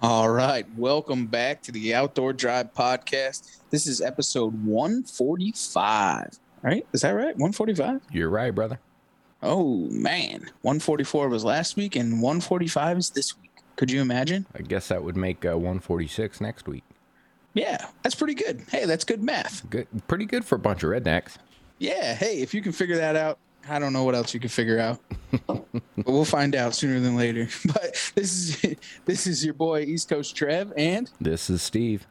All right. Welcome back to the Outdoor Drive Podcast. This is episode 145. All right. Is that right? 145? You're right, brother. Oh, man. 144 was last week and 145 is this week. Could you imagine? I guess that would make uh, 146 next week. Yeah, that's pretty good. Hey, that's good math. Good, pretty good for a bunch of rednecks. Yeah. Hey, if you can figure that out, I don't know what else you can figure out, but we'll find out sooner than later. But this is this is your boy East Coast Trev, and This is Steve.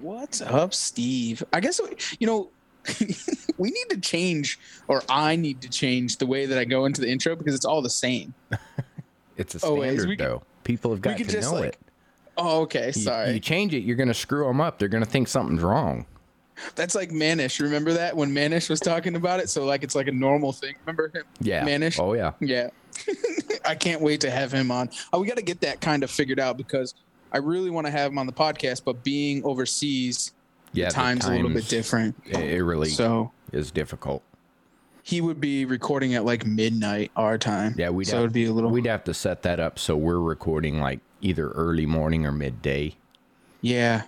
What's up, Steve? I guess you know we need to change, or I need to change the way that I go into the intro because it's all the same. It's a Oh, standard could- though. People have got could to know like, it. Oh, okay, You- sorry. You, change it, you're going to screw them up. They're going to think something's wrong. That's like Manish. Remember that when Manish was talking about it? So like it's like a normal thing. Remember him? Yeah. Manish. Oh yeah. Yeah. I can't wait to have him on. Oh, we got to get that kind of figured out because I really want to have him on the podcast, but being overseas, Yeah. the time's a little bit different. It, it really So is difficult. he would be recording at like midnight our time. Yeah, we'd so have, it'd be a little. We'd have to set that up so we're recording like either early morning or midday. Yeah.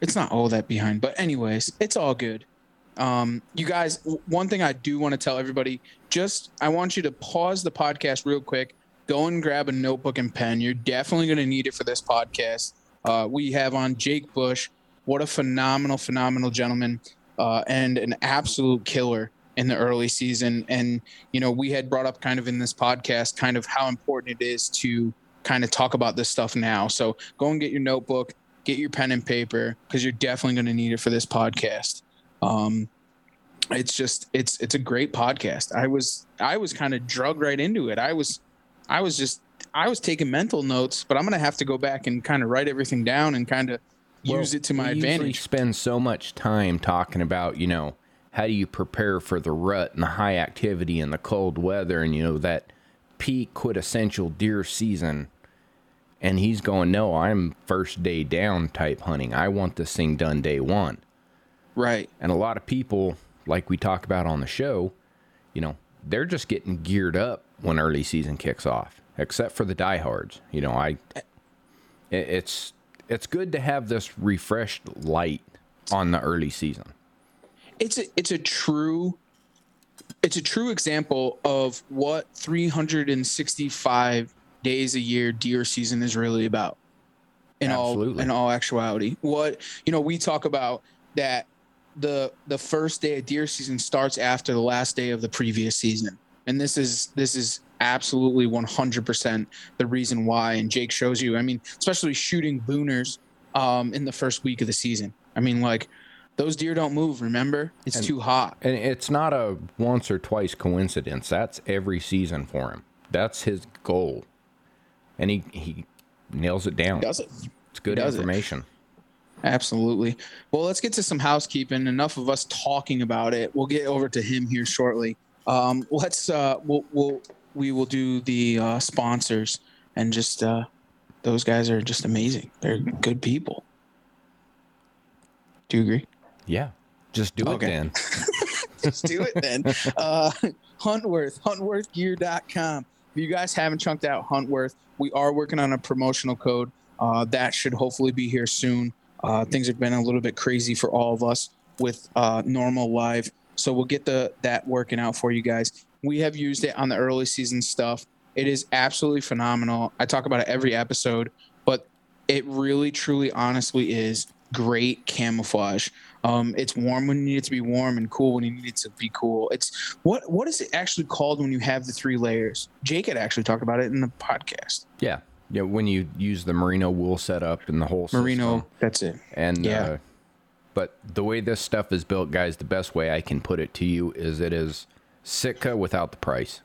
It's not all that behind, but anyways, it's all good. Um, you guys, one thing I do want to tell everybody, just I want you to pause the podcast real quick, go and grab a notebook and pen. You're definitely going to need it for this podcast. Uh, we have on Jake Bush. What a phenomenal, phenomenal gentleman, uh, and an absolute killer in the early season. And you know, we had brought up kind of in this podcast, kind of how important it is to kind of talk about this stuff now. So go and get your notebook, get your pen and paper, because you're definitely going to need it for this podcast. Um, it's just it's it's a great podcast. I was I was kind of drug right into it. I was I was just I was taking mental notes, but I'm gonna have to go back and kind of write everything down and kind of use it to my we advantage. spend so much time talking about, you know, how do you prepare for the rut and the high activity and the cold weather and, you know, that peak quintessential deer season. And he's going, no, I'm first day down type hunting. I want this thing done day one. Right. And a lot of people, like we talk about on the show, you know, they're just getting geared up when early season kicks off, except for the diehards. You know, I, it's it's good to have this refreshed light on the early season. it's a it's a true it's a true example of what 365 days a year deer season is really about in all in all actuality what you know we talk about that the the first day of deer season starts after the last day of the previous season and this is this is absolutely 100% the reason why and jake shows you i mean especially shooting booners um in the first week of the season i mean like those deer don't move remember it's And- too hot And it's not a once or twice coincidence. That's every season for him. That's his goal. And he, he nails it down. does it It's good does it. information. Absolutely. Well, let's get to some housekeeping. Enough of us talking about it. We'll get over to him here shortly. Um, let's uh, we'll, we'll we will do the uh, sponsors and just uh, those guys are just amazing. They're good people. Do you agree? Yeah. Just do Okay. it then. Let's do it then. Uh, Huntworth, huntworthgear.com. If you guys haven't chunked out Huntworth, we are working on a promotional code. Uh, that should hopefully be here soon. Uh, things have been a little bit crazy for all of us with uh, normal live. So we'll get the that working out for you guys. We have used it on the early season stuff. It is absolutely phenomenal. I talk about it every episode, but it really, truly, honestly is great camouflage. Um, it's warm when you need it to be warm and cool when you need it to be cool. It's what what is it actually called when you have the three layers? Jake had actually talked about it in the podcast. Yeah. Yeah, when you use the merino wool setup and the whole Merino, system. that's it. And Yeah. uh, but the way this stuff is built, guys, the best way I can put it to you is it is Sitka without the price.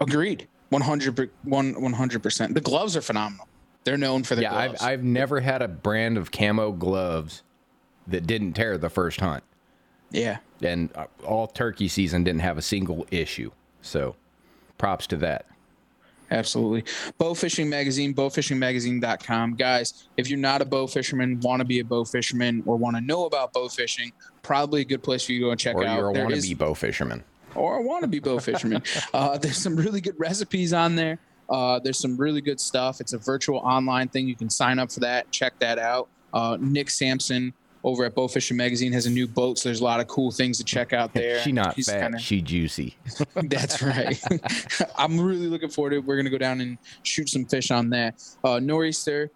Agreed. 100 100%. The gloves are phenomenal. They're known for the Yeah, I've. I've never had a brand of camo gloves that didn't tear the first hunt, yeah. and uh, all turkey season didn't have a single issue. So, props to that. Absolutely. Bow Fishing Magazine, bowfishingmagazine.com. Guys, if you're not a bow fisherman, want to be a bow fisherman, or want to know about bow fishing, probably a good place for you to go and check Or out. a There wannabe is- bow fisherman. or want to be bow fisherman. uh, there's some really good recipes on there. Uh, there's some really good stuff. It's a virtual online thing. You can sign up for that. Check that out. Uh, Nick Sampson over at Bow Fishing Magazine has a new boat, so there's a lot of cool things to check out there. She not He's fat, kinda- she juicy. that's right. I'm really looking forward to it. We're gonna go down and shoot some fish on that. Uh, Nor'easter,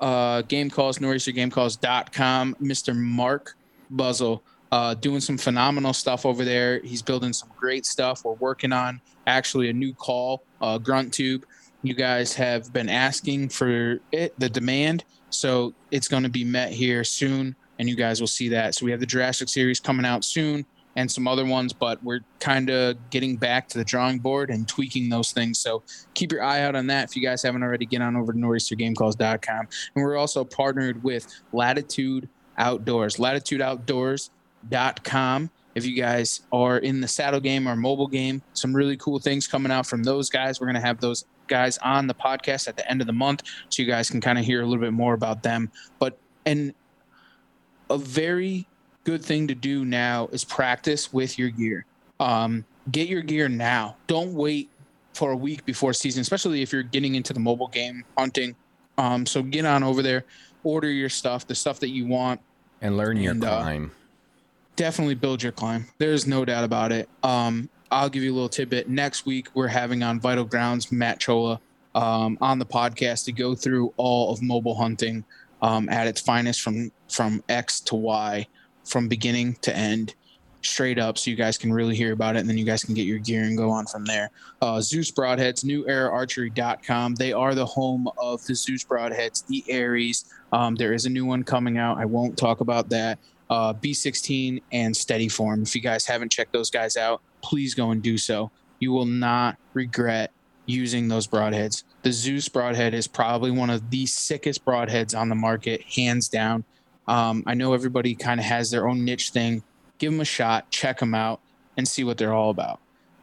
uh, game calls, nor'eastergamecalls.com. Mr. Mark Buzzle, uh, doing some phenomenal stuff over there. He's building some great stuff. We're working on actually a new call, uh, Grunt Tube. You guys have been asking for it, the demand. So it's going to be met here soon, and you guys will see that. So we have the Jurassic series coming out soon and some other ones, but we're kind of getting back to the drawing board and tweaking those things. So keep your eye out on that. If you guys haven't already, get on over to nor'eastergamecalls.com. And we're also partnered with Latitude Outdoors, latitudeoutdoors.com. If you guys are in the saddle game or mobile game, some really cool things coming out from those guys. We're going to have those guys on the podcast at the end of the month so you guys can kind of hear a little bit more about them. But, and a very good thing to do now is practice with your gear. Um, get your gear now. Don't wait for a week before season, especially if you're getting into the mobile game hunting. Um, so get on over there, order your stuff, the stuff that you want. And learn your And, uh, climb. Definitely build your climb. There's no doubt about it. Um, I'll give you a little tidbit. Next week, we're having on Vital Grounds Matt Chola um, on the podcast to go through all of mobile hunting um, at its finest from from X to Y, from beginning to end, straight up, so you guys can really hear about it, and then you guys can get your gear and go on from there. Uh, Zeus Broadheads, neweraarchery.com. They are the home of the Zeus Broadheads, the Aries. Um, there is a new one coming out. I won't talk about that. Uh, B16 and Steady Form. If you guys haven't checked those guys out, please go and do so. You will not regret using those broadheads. The Zeus broadhead is probably one of the sickest broadheads on the market, hands down. Um, I know everybody kind of has their own niche thing. Give them a shot, check them out, and see what they're all about.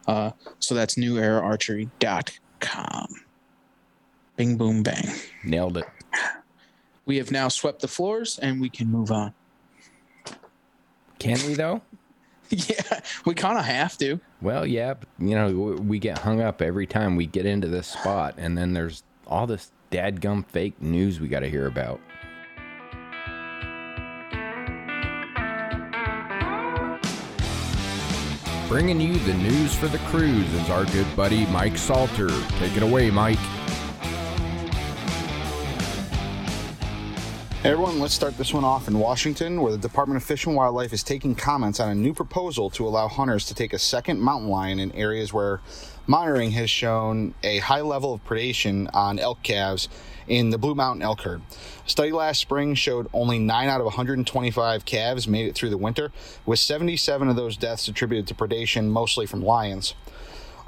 Uh, so that's neweraarchery.com. Bing, boom, bang. Nailed it. We have now swept the floors and we can move on. Can we though? yeah, we kind of have to. Well, yeah, but, you know, we get hung up every time we get into this spot, and then there's all this dadgum fake news we got to hear about. Bringing you the news for the cruise is our good buddy Mike Salter. Take it away, Mike. Hey everyone, let's start this one off in Washington, where the Department of Fish and Wildlife is taking comments on a new proposal to allow hunters to take a second mountain lion in areas where monitoring has shown a high level of predation on elk calves in the Blue Mountain elk herd. A study last spring showed only 9 out of 125 calves made it through the winter, with 77 of those deaths attributed to predation, mostly from lions.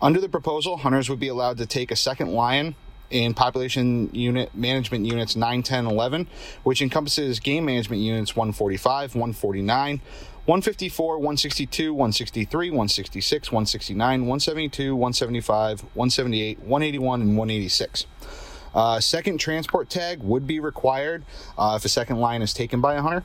Under the proposal, hunters would be allowed to take a second lion in population unit management units 9, 10, 11, which encompasses game management units 145, 149, 154, 162, 163, 166, 169, 172, 175, 178, 181, and 186. Uh, second transport tag would be required uh, if a second line is taken by a hunter.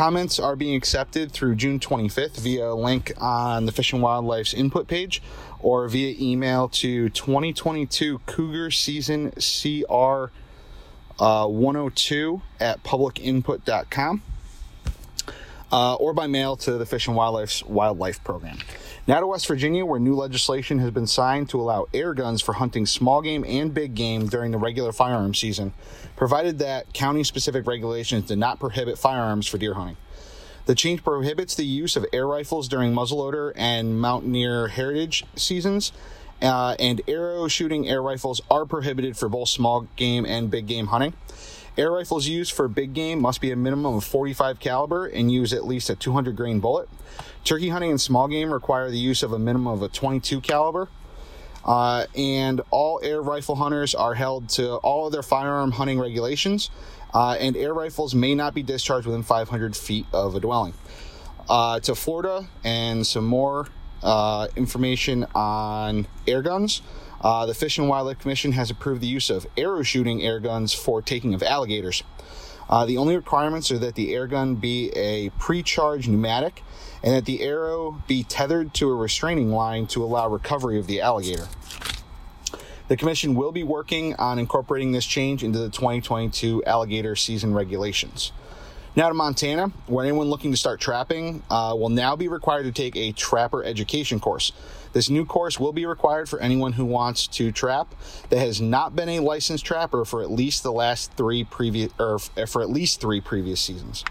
Comments are being accepted through June 25th via a link on the Fish and Wildlife's input page or via email to 2022 Cougar Season CR uh, 102 at publicinput.com uh, or by mail to the Fish and Wildlife's Wildlife Program. Now to West Virginia, where new legislation has been signed to allow air guns for hunting small game and big game during the regular firearm season, provided that county specific regulations do not prohibit firearms for deer hunting. The change prohibits the use of air rifles during muzzleloader and mountaineer heritage seasons, uh, and arrow shooting air rifles are prohibited for both small game and big game hunting. Air rifles used for big game must be a minimum of 45 caliber and use at least a 200 grain bullet. Turkey hunting and small game require the use of a minimum of a 22 caliber. Uh, and all air rifle hunters are held to all of their firearm hunting regulations, uh, and air rifles may not be discharged within 500 feet of a dwelling. Uh, to Florida and some more uh, information on air guns. Uh, the Fish and Wildlife Commission has approved the use of arrow shooting air guns for taking of alligators. Uh, the only requirements are that the air gun be a pre-charged pneumatic and that the arrow be tethered to a restraining line to allow recovery of the alligator. The Commission will be working on incorporating this change into the 2022 alligator season regulations. Now to Montana, where anyone looking to start trapping uh, will now be required to take a trapper education course. This new course will be required for anyone who wants to trap that has not been a licensed trapper for at least the last three previous or for at least three previous seasons.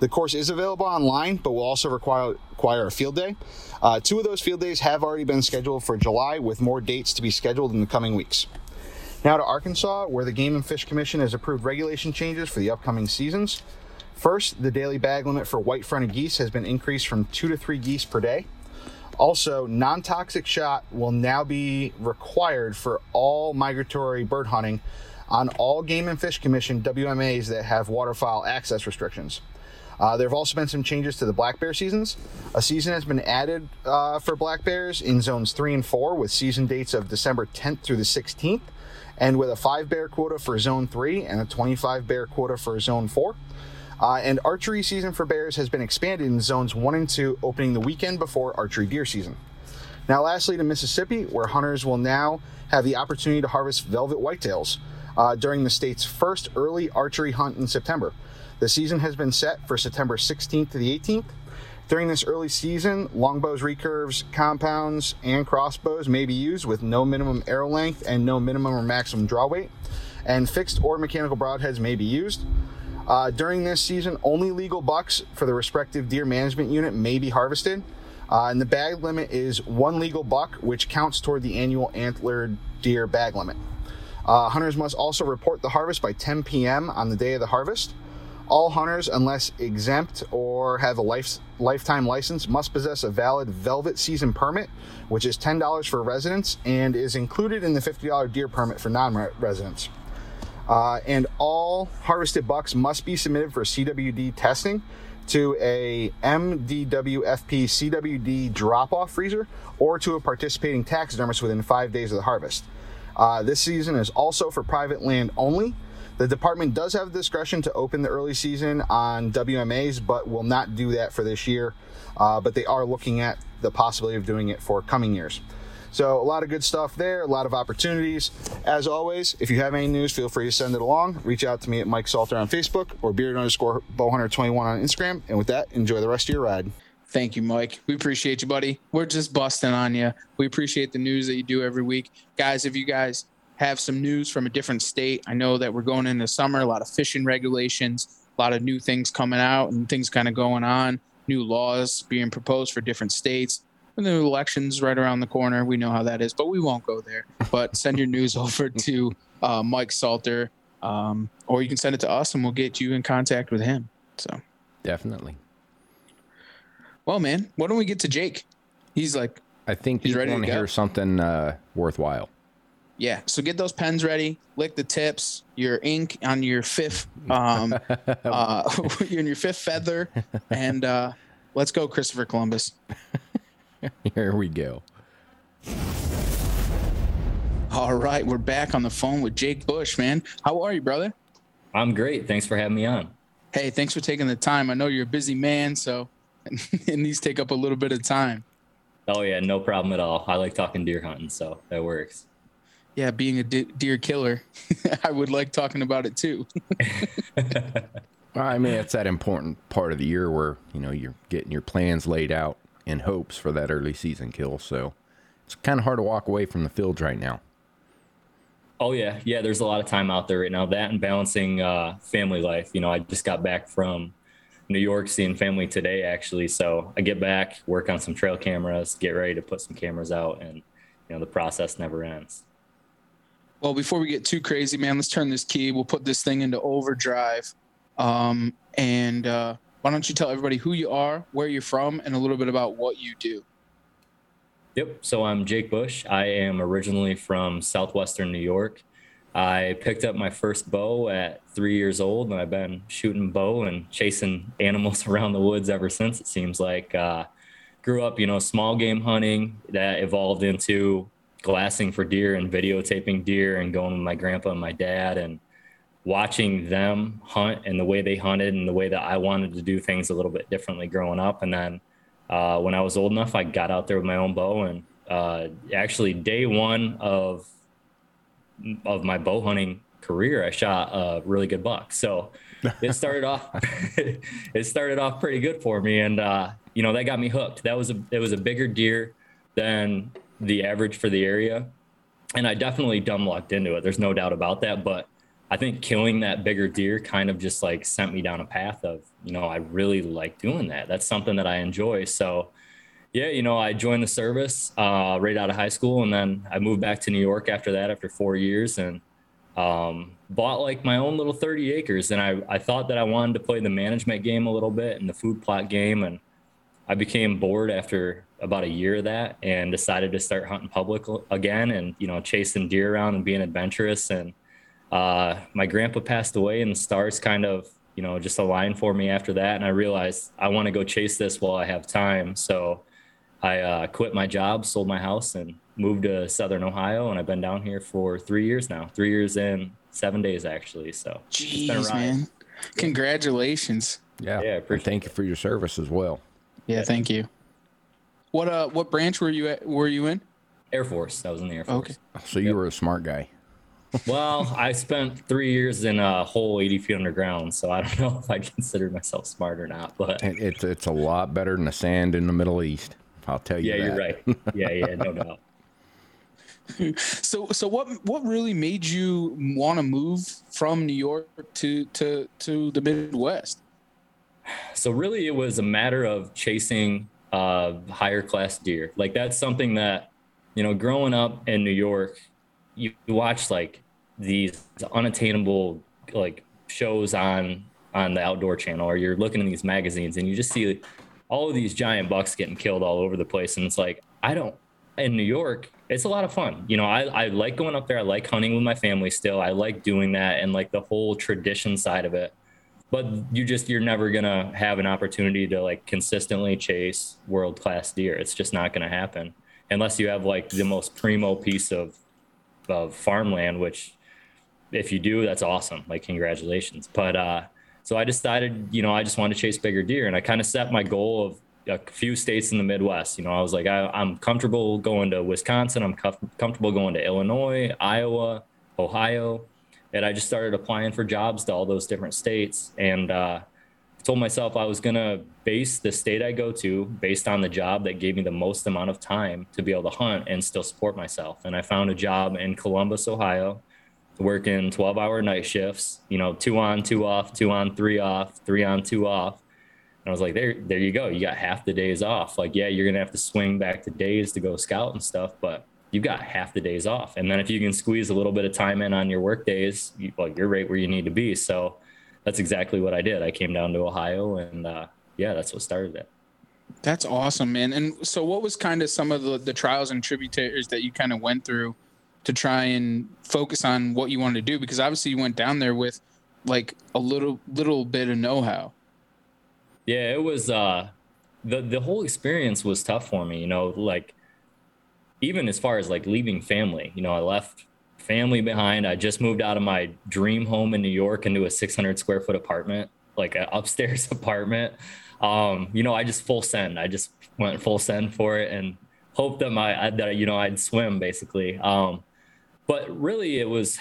The course is available online, but will also require, require a field day. Uh, two of those field days have already been scheduled for July, with more dates to be scheduled in the coming weeks. Now to Arkansas, where the Game and Fish Commission has approved regulation changes for the upcoming seasons. First, the daily bag limit for white fronted geese has been increased from two to three geese per day. Also, non toxic shot will now be required for all migratory bird hunting on all Game and Fish Commission WMAs that have waterfowl access restrictions. Uh, there have also been some changes to the black bear seasons. A season has been added uh, for black bears in zones 3 and 4 with season dates of December 10th through the 16th, and with a 5 bear quota for zone 3 and a 25 bear quota for zone 4. Uh, and archery season for bears has been expanded in zones 1 and 2, opening the weekend before archery deer season. Now, lastly, to Mississippi, where hunters will now have the opportunity to harvest velvet whitetails uh, during the state's first early archery hunt in September. The season has been set for September 16th to the 18th. During this early season, longbows, recurves, compounds, and crossbows may be used with no minimum arrow length and no minimum or maximum draw weight, and fixed or mechanical broadheads may be used. Uh, during this season, only legal bucks for the respective deer management unit may be harvested, uh, and the bag limit is one legal buck, which counts toward the annual antlered deer bag limit. Uh, hunters must also report the harvest by 10 p.m. on the day of the harvest. All hunters, unless exempt or have a life, lifetime license, must possess a valid velvet season permit, which is $10 for residents and is included in the $50 deer permit for non residents. Uh, and all harvested bucks must be submitted for CWD testing to a MDWFP CWD drop off freezer or to a participating taxidermist within five days of the harvest. Uh, this season is also for private land only. The department does have discretion to open the early season on WMAs, but will not do that for this year. Uh, but they are looking at the possibility of doing it for coming years. So, a lot of good stuff there, a lot of opportunities. As always, if you have any news, feel free to send it along. Reach out to me at Mike Salter on Facebook or beard underscore bowhunter21 on Instagram. And with that, enjoy the rest of your ride. Thank you, Mike. We appreciate you, buddy. We're just busting on you. We appreciate the news that you do every week. Guys, if you guys have some news from a different state, I know that we're going into summer, a lot of fishing regulations, a lot of new things coming out and things kind of going on, new laws being proposed for different states. The elections right around the corner. We know how that is, but we won't go there. But send your news over to uh, Mike Salter, um, or you can send it to us and we'll get you in contact with him. So Definitely. Well, man, why don't we get to Jake? He's like, I think He's ready to want to go. hear something uh, worthwhile. yeah. So get those pens ready, lick the tips, your ink on your fifth, um, uh, in your fifth feather, and uh, let's go, Christopher Columbus. Here we go. All right, we're back on the phone with Jake Bush, man. How are you, brother? I'm great. Thanks for having me on. Hey, thanks for taking the time. I know you're a busy man, so and these take up a little bit of time. Oh yeah, no problem at all. I like talking deer hunting, so that works. Yeah, being a de- deer killer, I would like talking about it too. I mean, it's that important part of the year where you know you're getting your plans laid out, in hopes for that early season kill. So it's kind of hard to walk away from the fields right now. Oh yeah, yeah. There's a lot of time out there right now. That and balancing uh, family life. You know, I just got back from New York seeing family today, actually. So I get back, work on some trail cameras, get ready to put some cameras out, and you know the process never ends. Well, before we get too crazy, man, let's turn this key. We'll put this thing into overdrive. Um, and uh, why don't you tell everybody who you are, where you're from, and a little bit about what you do? Yep. So I'm Jake Bush. I am originally from southwestern New York. I picked up my first bow at three years old, and I've been shooting bow and chasing animals around the woods ever since. It seems like uh, grew up, you know, small game hunting that evolved into glassing for deer and videotaping deer and going with my grandpa and my dad and watching them hunt and the way they hunted and the way that I wanted to do things a little bit differently growing up. And then uh, when I was old enough, I got out there with my own bow and uh, actually day one of of my bow hunting career, I shot a really good buck. So it started off it started off pretty good for me, and uh, you know that got me hooked. That was a it was a bigger deer than the average for the area, and I definitely dumb lucked into it. There's no doubt about that, but. I think killing that bigger deer kind of just like sent me down a path of, you know, I really like doing that. That's something that I enjoy. So, yeah, you know, I joined the service uh, right out of high school, and then I moved back to New York after that, after four years, and um, bought like my own little 30 acres. And I, I thought that I wanted to play the management game a little bit and the food plot game, and I became bored after about a year of that, and decided to start hunting public again, and you know, chasing deer around and being adventurous. And uh, my grandpa passed away, and the stars kind of you know just aligned for me after that, and I realized I want to go chase this while I have time. So I uh, quit my job, sold my house, and moved to Southern Ohio. And I've been down here for three years now. Three years in seven days, actually. So, jeez, man, congratulations. Yeah, yeah. Thank you for your service as well. Yeah, yeah, thank you. What uh, what branch were you at? Were you in? Air Force. I was in the Air Force. Okay. So you yep. were a smart guy. Well, I spent three years in a hole 80 feet underground, so I don't know if I consider myself smart or not. But it's it's a lot better than the sand in the Middle East. I'll tell you. Yeah, that. you're right. Yeah, yeah, no doubt. so, so what what really made you want to move from New York to to to the Midwest? So really, it was a matter of chasing uh, higher class deer. Like that's something that you know, growing up in New York, you, you watch like these unattainable like shows on on the outdoor channel, or you're looking in these magazines and you just see all of these giant bucks getting killed all over the place. And it's like, I don't, in New York, it's a lot of fun. You know, I, I like going up there. I like hunting with my family still. I like doing that and like the whole tradition side of it. But you just, you're never to have an opportunity to like consistently chase world class deer. It's just not to happen unless you have like the most primo piece of, of farmland, which if you do, that's awesome. Like, congratulations. But, uh, so I decided, you know, I just wanted to chase bigger deer, and I kind of set my goal of a few states in the Midwest. You know, I was like, I, am comfortable going to Wisconsin. I'm comfortable going to Illinois, Iowa, Ohio, and I just started applying for jobs to all those different states. And uh, told myself I was gonna base the state I go to based on the job that gave me the most amount of time to be able to hunt and still support myself. And I found a job in Columbus, Ohio working 12 hour night shifts, you know, two on, two off, two on, three off, three on, two off. And I was like, there, there you go. You got half the days off. Like, yeah, you're going to have to swing back to days to go scout and stuff, but you've got half the days off. And then if you can squeeze a little bit of time in on your work days, you, well, you're right where you need to be. So that's exactly what I did. I came down to Ohio and, uh, yeah, that's what started it. That's awesome, man. And so what was kind of some of the, the trials and tributaries that you kind of went through to try and focus on what you wanted to do because obviously you went down there with like a little little bit of know-how. Yeah it was uh the the whole experience was tough for me you know like even as far as like leaving family you know i left family behind. I just moved out of my dream home in new york into a 600 square foot apartment like an upstairs apartment. Um you know i just full send. I just went full send for it and hoped that my that you know i'd swim basically. Um but really it was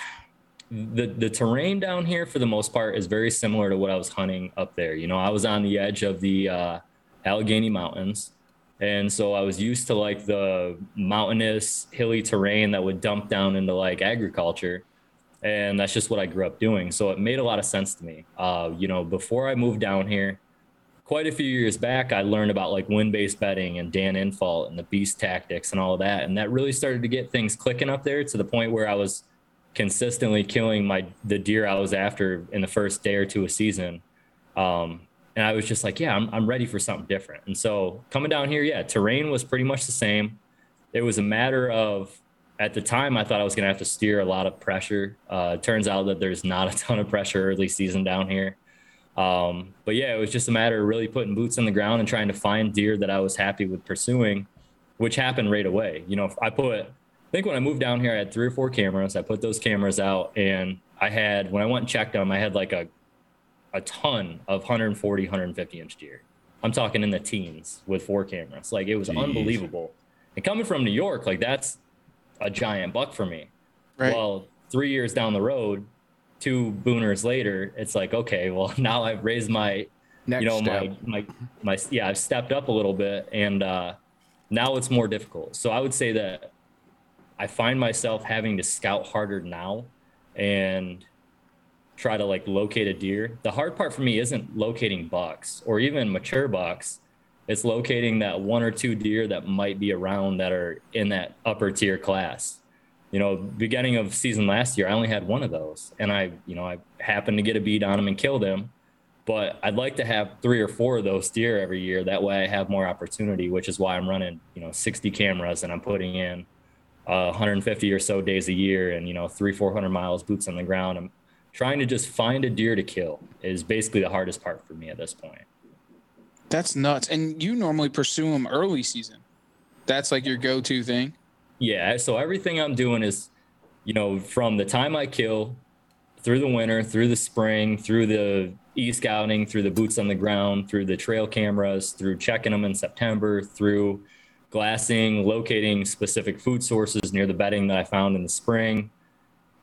the the terrain down here for the most part is very similar to what I was hunting up there. You know, I was on the edge of the uh, Allegheny Mountains, And so I was used to like the mountainous, hilly terrain that would dump down into like agriculture. And that's just what I grew up doing. So it made a lot of sense to me. Uh, you know, before I moved down here, quite a few years back, I learned about like wind-based bedding and Dan Infalt and the beast tactics and all of that. And that really started to get things clicking up there to the point where I was consistently killing my the deer I was after in the first day or two of season. Um, and I was just like, yeah, I'm, I'm ready for something different. And so coming down here, yeah, terrain was pretty much the same. It was a matter of, at the time, I thought I was going to have to steer a lot of pressure. Uh, it turns out that there's not a ton of pressure early season down here. Um, but yeah, it was just a matter of really putting boots on the ground and trying to find deer that I was happy with pursuing, which happened right away. You know, I put, I think when I moved down here, I had three or four cameras. I put those cameras out and I had, when I went and checked them, I had like a, a ton of 140, 150 inch deer. I'm talking in the teens with four cameras. Like it was Jeez. unbelievable. And coming from New York, like that's a giant buck for me. Right. Well, three years down the road, two booners later, it's like, okay, well now I've raised my, Next you know, step. my, my, my, yeah, I've stepped up a little bit and, uh, now it's more difficult. So I would say that I find myself having to scout harder now and try to like locate a deer. The hard part for me isn't locating bucks or even mature bucks. It's locating that one or two deer that might be around that are in that upper tier class you know, beginning of season last year, I only had one of those, and I, you know, I happened to get a bead on him and killed him. But I'd like to have three or four of those deer every year. That way, I have more opportunity, which is why I'm running, you know, 60 cameras and I'm putting in uh, 150 or so days a year, and you know, three, 400 miles, boots on the ground. I'm trying to just find a deer to kill is basically the hardest part for me at this point. That's nuts. And you normally pursue them early season. That's like your go-to thing. Yeah. So everything I'm doing is, you know, from the time I kill through the winter, through the spring, through the e scouting, through the boots on the ground, through the trail cameras, through checking them in September, through glassing, locating specific food sources near the bedding that I found in the spring.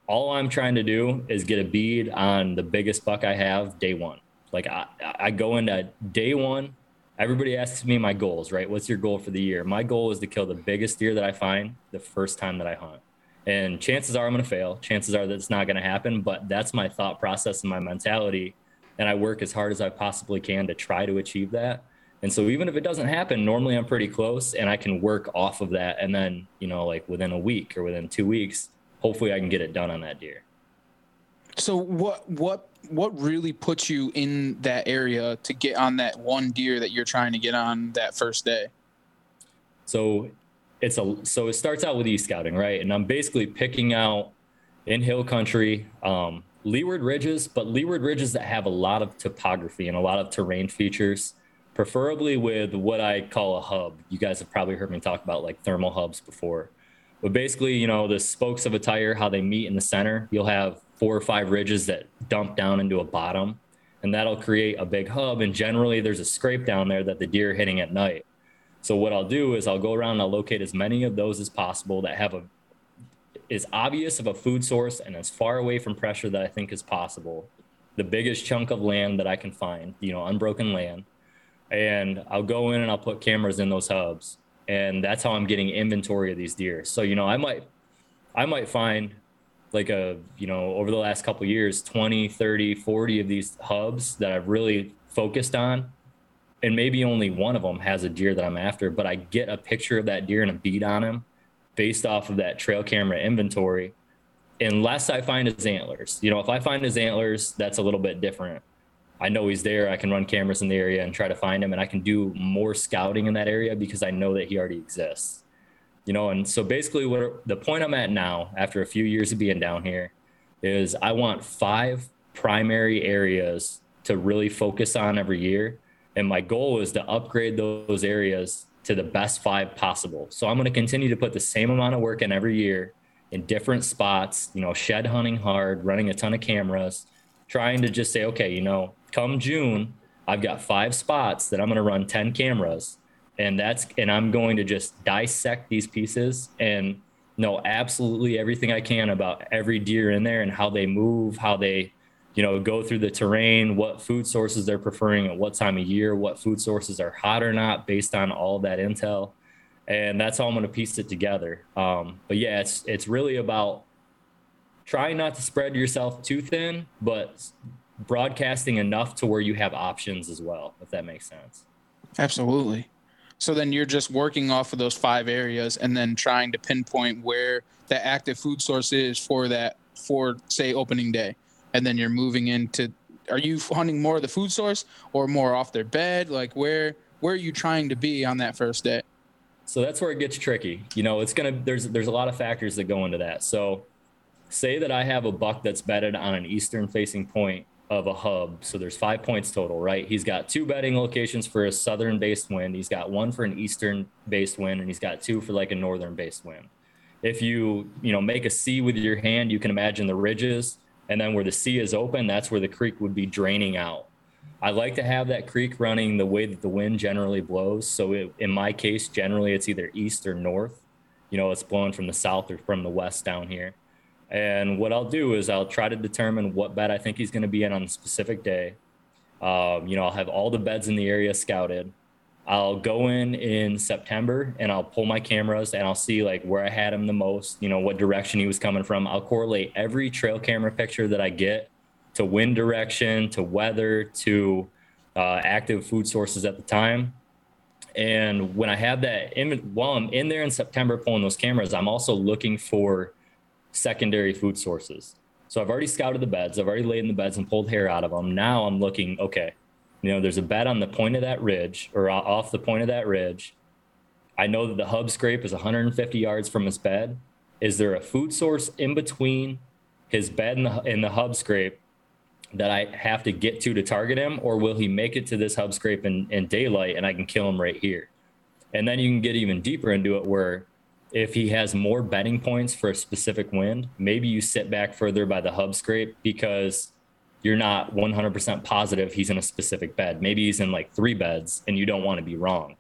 All I'm trying to do is get a bead on the biggest buck I have day one. Like I, I go into day one everybody asks me my goals, right? What's your goal for the year? My goal is to kill the biggest deer that I find the first time that I hunt. And chances are I'm going to fail. Chances are that it's not going to happen, but that's my thought process and my mentality. And I work as hard as I possibly can to try to achieve that. And so even if it doesn't happen, normally I'm pretty close and I can work off of that. And then, you know, like within a week or within two weeks, hopefully I can get it done on that deer. So what what what really puts you in that area to get on that one deer that you're trying to get on that first day? So it's a so it starts out with e scouting, right? And I'm basically picking out in hill country, um, leeward ridges, but leeward ridges that have a lot of topography and a lot of terrain features, preferably with what I call a hub. You guys have probably heard me talk about like thermal hubs before. But basically, you know, the spokes of a tire, how they meet in the center, you'll have four or five ridges that dump down into a bottom and that'll create a big hub and generally there's a scrape down there that the deer are hitting at night. So what i'll do is i'll go around and i'll locate as many of those as possible that have a is obvious of a food source and as far away from pressure that i think is possible. The biggest chunk of land that i can find you know unbroken land and i'll go in and i'll put cameras in those hubs and that's how i'm getting inventory of these deer. So you know i might i might find like a you know over the last couple years 20 30 40 of these hubs that i've really focused on and maybe only one of them has a deer that i'm after but i get a picture of that deer and a bead on him based off of that trail camera inventory unless i find his antlers. You know if i find his antlers that's a little bit different. I know he's there i can run cameras in the area and try to find him and i can do more scouting in that area because i know that he already exists you know and so basically what the point i'm at now after a few years of being down here is i want five primary areas to really focus on every year. And my goal is to upgrade those areas to the best five possible. So i'm going to continue to put the same amount of work in every year in different spots you know shed hunting hard running a ton of cameras trying to just say okay you know come june i've got five spots that i'm going to run 10 cameras and that's and i'm going to just dissect these pieces and know absolutely everything i can about every deer in there and how they move how they you know, go through the terrain, what food sources they're preferring at what time of year, what food sources are hot or not based on all that intel. And that's how I'm going to piece it together. Um, but yeah, it's, it's really about trying not to spread yourself too thin, but broadcasting enough to where you have options as well, if that makes sense. Absolutely. So then you're just working off of those five areas and then trying to pinpoint where the active food source is for that for say opening day. And then you're moving into are you hunting more of the food source or more off their bed? Like where where are you trying to be on that first day? So that's where it gets tricky. You know, it's gonna there's there's a lot of factors that go into that. So say that I have a buck that's bedded on an eastern facing point of a hub. So there's five points total, right? He's got two bedding locations for a southern based win. He's got one for an eastern based win, and he's got two for like a northern based win. If you, you know, make a C with your hand, you can imagine the ridges. And then where the C is open, that's where the creek would be draining out. I like to have that creek running the way that the wind generally blows. So it, in my case, generally it's either east or north. You know, it's blowing from the south or from the west down here. And what I'll do is I'll try to determine what bed I think he's going to be in on a specific day. Um, you know, I'll have all the beds in the area scouted. I'll go in in September and I'll pull my cameras and I'll see like where I had him the most, you know, what direction he was coming from. I'll correlate every trail camera picture that I get to wind direction, to weather, to uh, active food sources at the time. And when I have that, in, while I'm in there in September pulling those cameras, I'm also looking for secondary food sources. So I've already scouted the beds. I've already laid in the beds and pulled hair out of them. Now I'm looking, okay, you know, there's a bed on the point of that ridge or off the point of that ridge. I know that the hub scrape is 150 yards from his bed. Is there a food source in between his bed and the, and the hub scrape that I have to get to to target him, or will he make it to this hub scrape in, in daylight and I can kill him right here? And then you can get even deeper into it where if he has more bedding points for a specific wind, maybe you sit back further by the hub scrape because you're not 100% positive he's in a specific bed. Maybe he's in like three beds and you don't want to be wrong.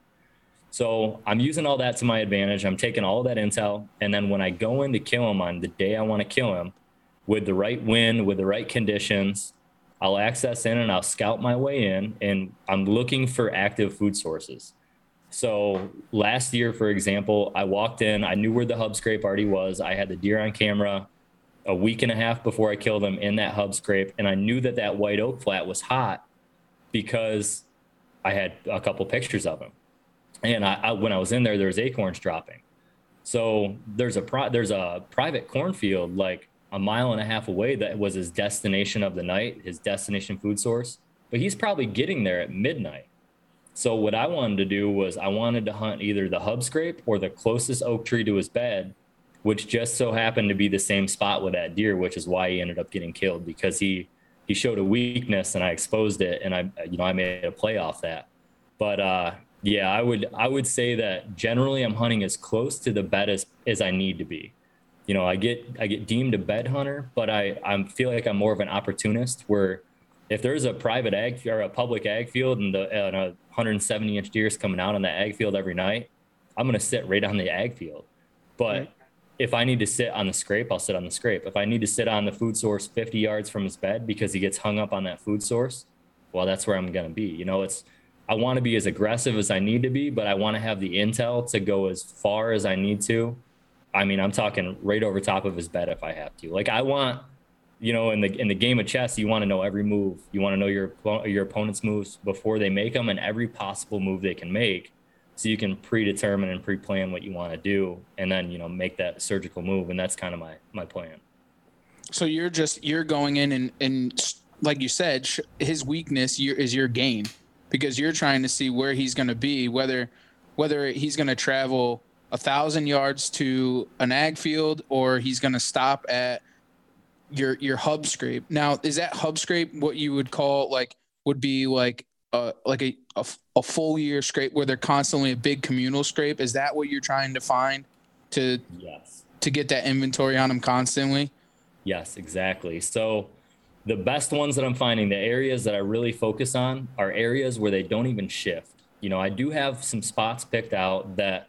So I'm using all that to my advantage. I'm taking all that intel. And then when I go in to kill him on the day I want to kill him with the right wind, with the right conditions, I'll access in and I'll scout my way in and I'm looking for active food sources. So last year, for example, I walked in, I knew where the hub scrape already was. I had the deer on camera a week and a half before I killed him in that hub scrape. And I knew that that white oak flat was hot because I had a couple pictures of him. And I, I, when I was in there, there was acorns dropping. So there's a pro, there's a private cornfield like a mile and a half away that was his destination of the night, his destination food source. But he's probably getting there at midnight. So what I wanted to do was I wanted to hunt either the hub scrape or the closest oak tree to his bed, which just so happened to be the same spot with that deer, which is why he ended up getting killed because he he showed a weakness and I exposed it and I you know I made a play off that. But uh, yeah, I would I would say that generally I'm hunting as close to the bed as as I need to be. You know, I get I get deemed a bed hunter, but I I feel like I'm more of an opportunist where if there's a private ag or a public ag field and, the, and a 170 inch deer is coming out on the ag field every night, I'm going to sit right on the ag field. But if I need to sit on the scrape, I'll sit on the scrape. If I need to sit on the food source 50 yards from his bed because he gets hung up on that food source, well, that's where I'm going to be. You know, it's, I want to be as aggressive as I need to be, but I want to have the intel to go as far as I need to. I mean, I'm talking right over top of his bed if I have to. Like, I want, you know, in the in the game of chess, you want to know every move. You want to know your your opponent's moves before they make them, and every possible move they can make, so you can predetermine and pre-plan what you want to do, and then you know make that surgical move. And that's kind of my my plan. So you're just you're going in and and like you said, his weakness is your gain because you're trying to see where he's going to be, whether whether he's going to travel a thousand yards to an ag field or he's going to stop at your your hub scrape. Now, is that hub scrape what you would call like would be like uh like a, a, a full year scrape where they're constantly a big communal scrape? Is that what you're trying to find to yes to get that inventory on them constantly? Yes, exactly. So the best ones that I'm finding, the areas that I really focus on are areas where they don't even shift. You know, I do have some spots picked out that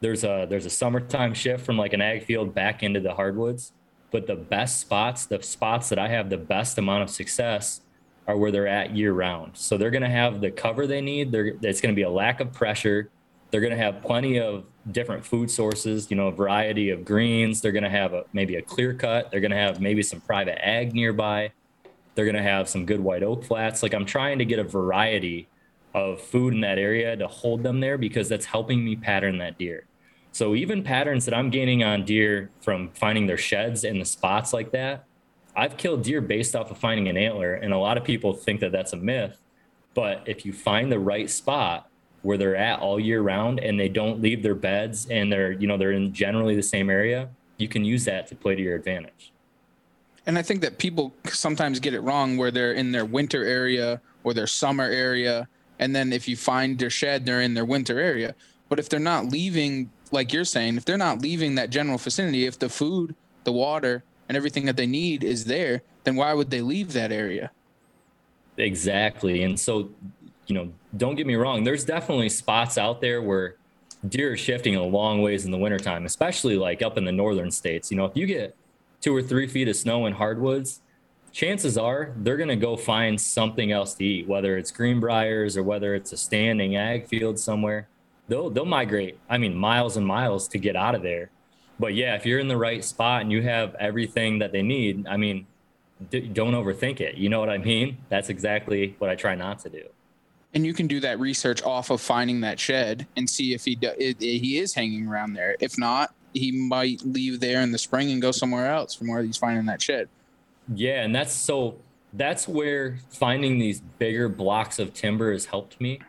there's a there's a summertime shift from like an ag field back into the hardwoods but the best spots, the spots that I have the best amount of success are where they're at year round. So they're going to have the cover they need. They're, it's going to be a lack of pressure. They're going to have plenty of different food sources, you know, a variety of greens. They're going to have a, maybe a clear cut. They're going to have maybe some private ag nearby. They're going to have some good white oak flats. Like I'm trying to get a variety of food in that area to hold them there because that's helping me pattern that deer. So even patterns that I'm gaining on deer from finding their sheds in the spots like that, I've killed deer based off of finding an antler. And a lot of people think that that's a myth. But if you find the right spot where they're at all year round and they don't leave their beds and they're, you know, they're in generally the same area, you can use that to play to your advantage. And I think that people sometimes get it wrong where they're in their winter area or their summer area. And then if you find their shed, they're in their winter area. But if they're not leaving like you're saying, if they're not leaving that general vicinity, if the food, the water, and everything that they need is there, then why would they leave that area? Exactly. And so, you know, don't get me wrong, there's definitely spots out there where deer are shifting a long ways in the wintertime, especially like up in the northern states. You know, if you get two or three feet of snow in hardwoods, chances are they're going to go find something else to eat, whether it's greenbriers or whether it's a standing ag field somewhere they'll they'll migrate. I mean, miles and miles to get out of there. But yeah, if you're in the right spot and you have everything that they need, I mean, d- don't overthink it. You know what I mean? That's exactly what I try not to do. And you can do that research off of finding that shed and see if he do, if he is hanging around there. If not, he might leave there in the spring and go somewhere else from where he's finding that shed. Yeah, and that's so that's where finding these bigger blocks of timber has helped me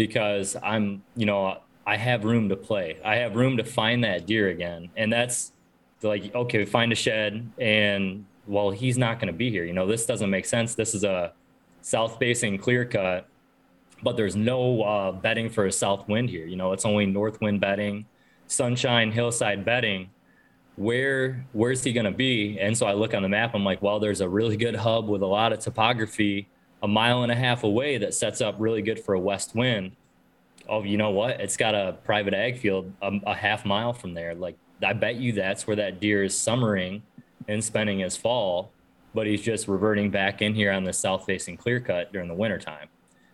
because I'm, you know, I have room to play. I have room to find that deer again. And that's like, okay, find a shed and well, he's not going to be here. You know, this doesn't make sense. This is a south facing clear cut, but there's no uh, bedding for a south wind here. You know, it's only north wind bedding, sunshine, hillside bedding. Where where's he going to be? And so I look on the map. I'm like, well, there's a really good hub with a lot of topography a mile and a half away that sets up really good for a west wind. Oh, you know what? It's got a private ag field a, a half mile from there. Like I bet you that's where that deer is summering and spending his fall, but he's just reverting back in here on the south facing clear cut during the wintertime.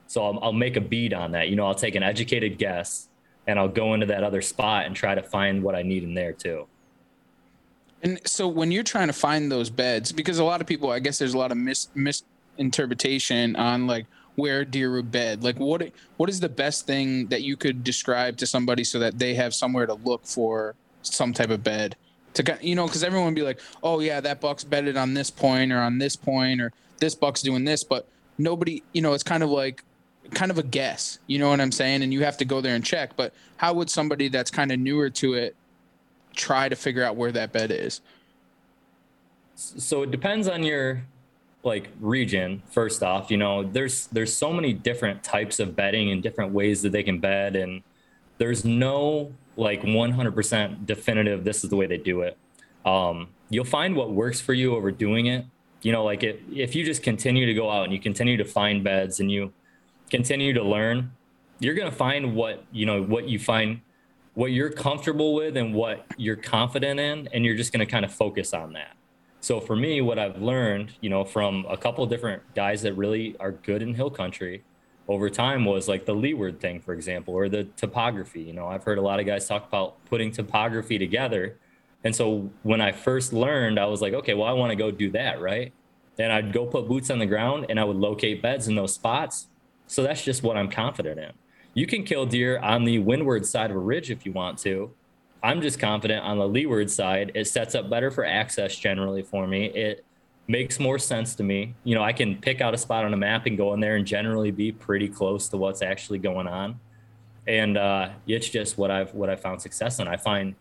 So I'll, I'll make a bead on that. You know, I'll take an educated guess and I'll go into that other spot and try to find what I need in there too. And so when you're trying to find those beds, because a lot of people, I guess there's a lot of mis, mis interpretation on like where deer bed. Like what what is the best thing that you could describe to somebody so that they have somewhere to look for some type of bed? To you know, because everyone would be like, oh yeah, that buck's bedded on this point or on this point or this buck's doing this, but nobody, you know, it's kind of like kind of a guess. You know what I'm saying? And you have to go there and check. But how would somebody that's kind of newer to it try to figure out where that bed is? So it depends on your like region first off you know there's there's so many different types of bedding and different ways that they can bed and there's no like 100% definitive this is the way they do it. Um, you'll find what works for you over doing it. You know like it, if you just continue to go out and you continue to find beds and you continue to learn you're going to find what you know what you find what you're comfortable with and what you're confident in and you're just going to kind of focus on that so for me, what I've learned, you know, from a couple of different guys that really are good in hill country over time was like the leeward thing, for example, or the topography. You know, I've heard a lot of guys talk about putting topography together. And so when I first learned, I was like, okay, well, I want to go do that, right? And I'd go put boots on the ground and I would locate beds in those spots. So that's just what I'm confident in. You can kill deer on the windward side of a ridge if you want to, I'm just confident on the leeward side. It sets up better for access generally for me. It makes more sense to me. You know, I can pick out a spot on a map and go in there and generally be pretty close to what's actually going on. And uh, it's just what I've what I found success in. I find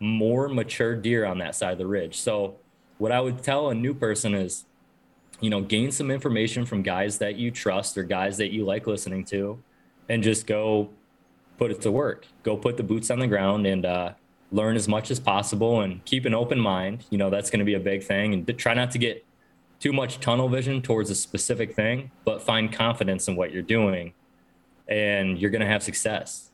more mature deer on that side of the ridge. So what I would tell a new person is, you know, gain some information from guys that you trust or guys that you like listening to, and just go put it to work. Go put the boots on the ground and uh, learn as much as possible and keep an open mind. You know, that's going to be a big thing. And try not to get too much tunnel vision towards a specific thing, but find confidence in what you're doing and you're going to have success.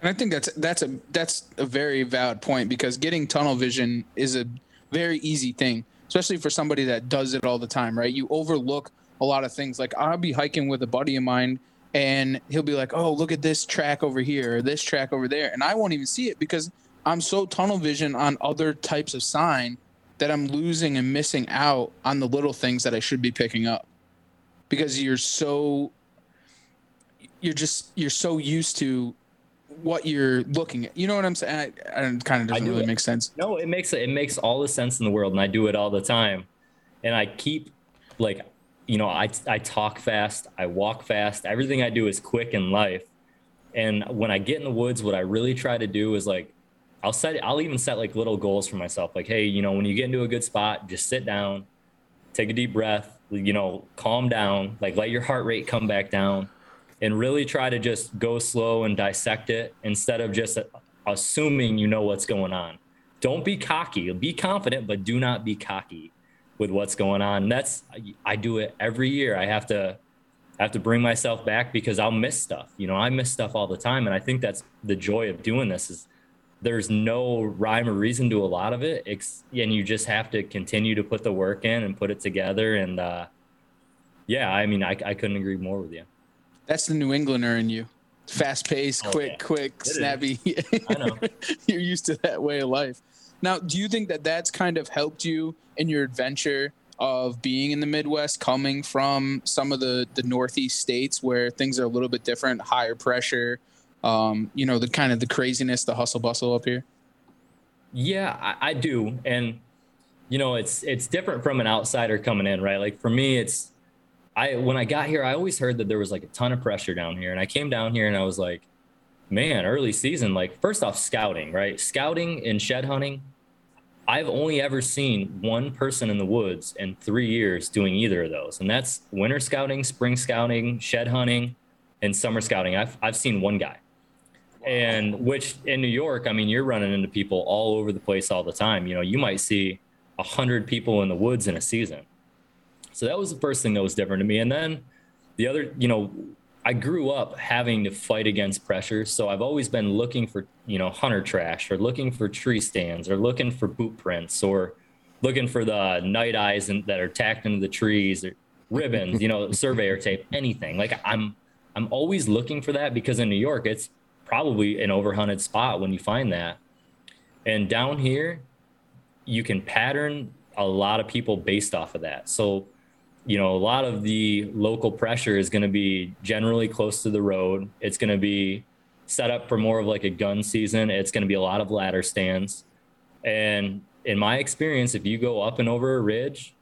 And I think that's that's a that's a very valid point because getting tunnel vision is a very easy thing, especially for somebody that does it all the time, right? You overlook a lot of things. Like I'll be hiking with a buddy of mine and he'll be like, "Oh, look at this track over here or this track over there." And I won't even see it because I'm so tunnel vision on other types of sign that I'm losing and missing out on the little things that I should be picking up. Because you're so you're just you're so used to what you're looking at. You know what I'm saying? I, I kind of doesn't do really it. make sense. No, it makes it makes all the sense in the world, and I do it all the time. And I keep like, you know, I I talk fast, I walk fast. Everything I do is quick in life. And when I get in the woods, what I really try to do is like, I'll set, I'll even set like little goals for myself. Like, hey, you know, when you get into a good spot, just sit down, take a deep breath, you know, calm down, like let your heart rate come back down and really try to just go slow and dissect it instead of just assuming you know what's going on. Don't be cocky. Be confident, but do not be cocky with what's going on. And that's I do it every year. I have to I have to bring myself back because I'll miss stuff. You know, I miss stuff all the time, and I think that's the joy of doing this is there's no rhyme or reason to a lot of it, and you just have to continue to put the work in and put it together. And uh, yeah, I mean, I, I couldn't agree more with you. That's the New Englander in you. Fast paced, Oh, quick, yeah. quick, is. snappy. I know. You're used to that way of life. Now, do you think that that's kind of helped you in your adventure of being in the Midwest, coming from some of the the Northeast states where things are a little bit different, higher pressure, um, you know, the kind of the craziness, the hustle bustle up here? Yeah, I, I do, and you know, it's it's different from an outsider coming in, right? Like for me, it's I when I got here, I always heard that there was like a ton of pressure down here, and I came down here and I was like, man, early season, like first off, scouting, right? Scouting and shed hunting. I've only ever seen one person in the woods in three years doing either of those, and that's winter scouting, spring scouting, shed hunting, and summer scouting. I've I've seen one guy and which in New York, I mean, you're running into people all over the place all the time. You know, you might see a hundred people in the woods in a season. So that was the first thing that was different to me. And then the other, you know, I grew up having to fight against pressure. So I've always been looking for, you know, hunter trash or looking for tree stands or looking for boot prints or looking for the night eyes and, that are tacked into the trees or ribbons, you know, surveyor tape, anything. Like I'm, I'm always looking for that because in New York, it's probably an overhunted spot when you find that. And down here, you can pattern a lot of people based off of that. So, you know, a lot of the local pressure is going to be generally close to the road. It's going to be set up for more of like a gun season. It's going to be a lot of ladder stands. And in my experience, if you go up and over a ridge,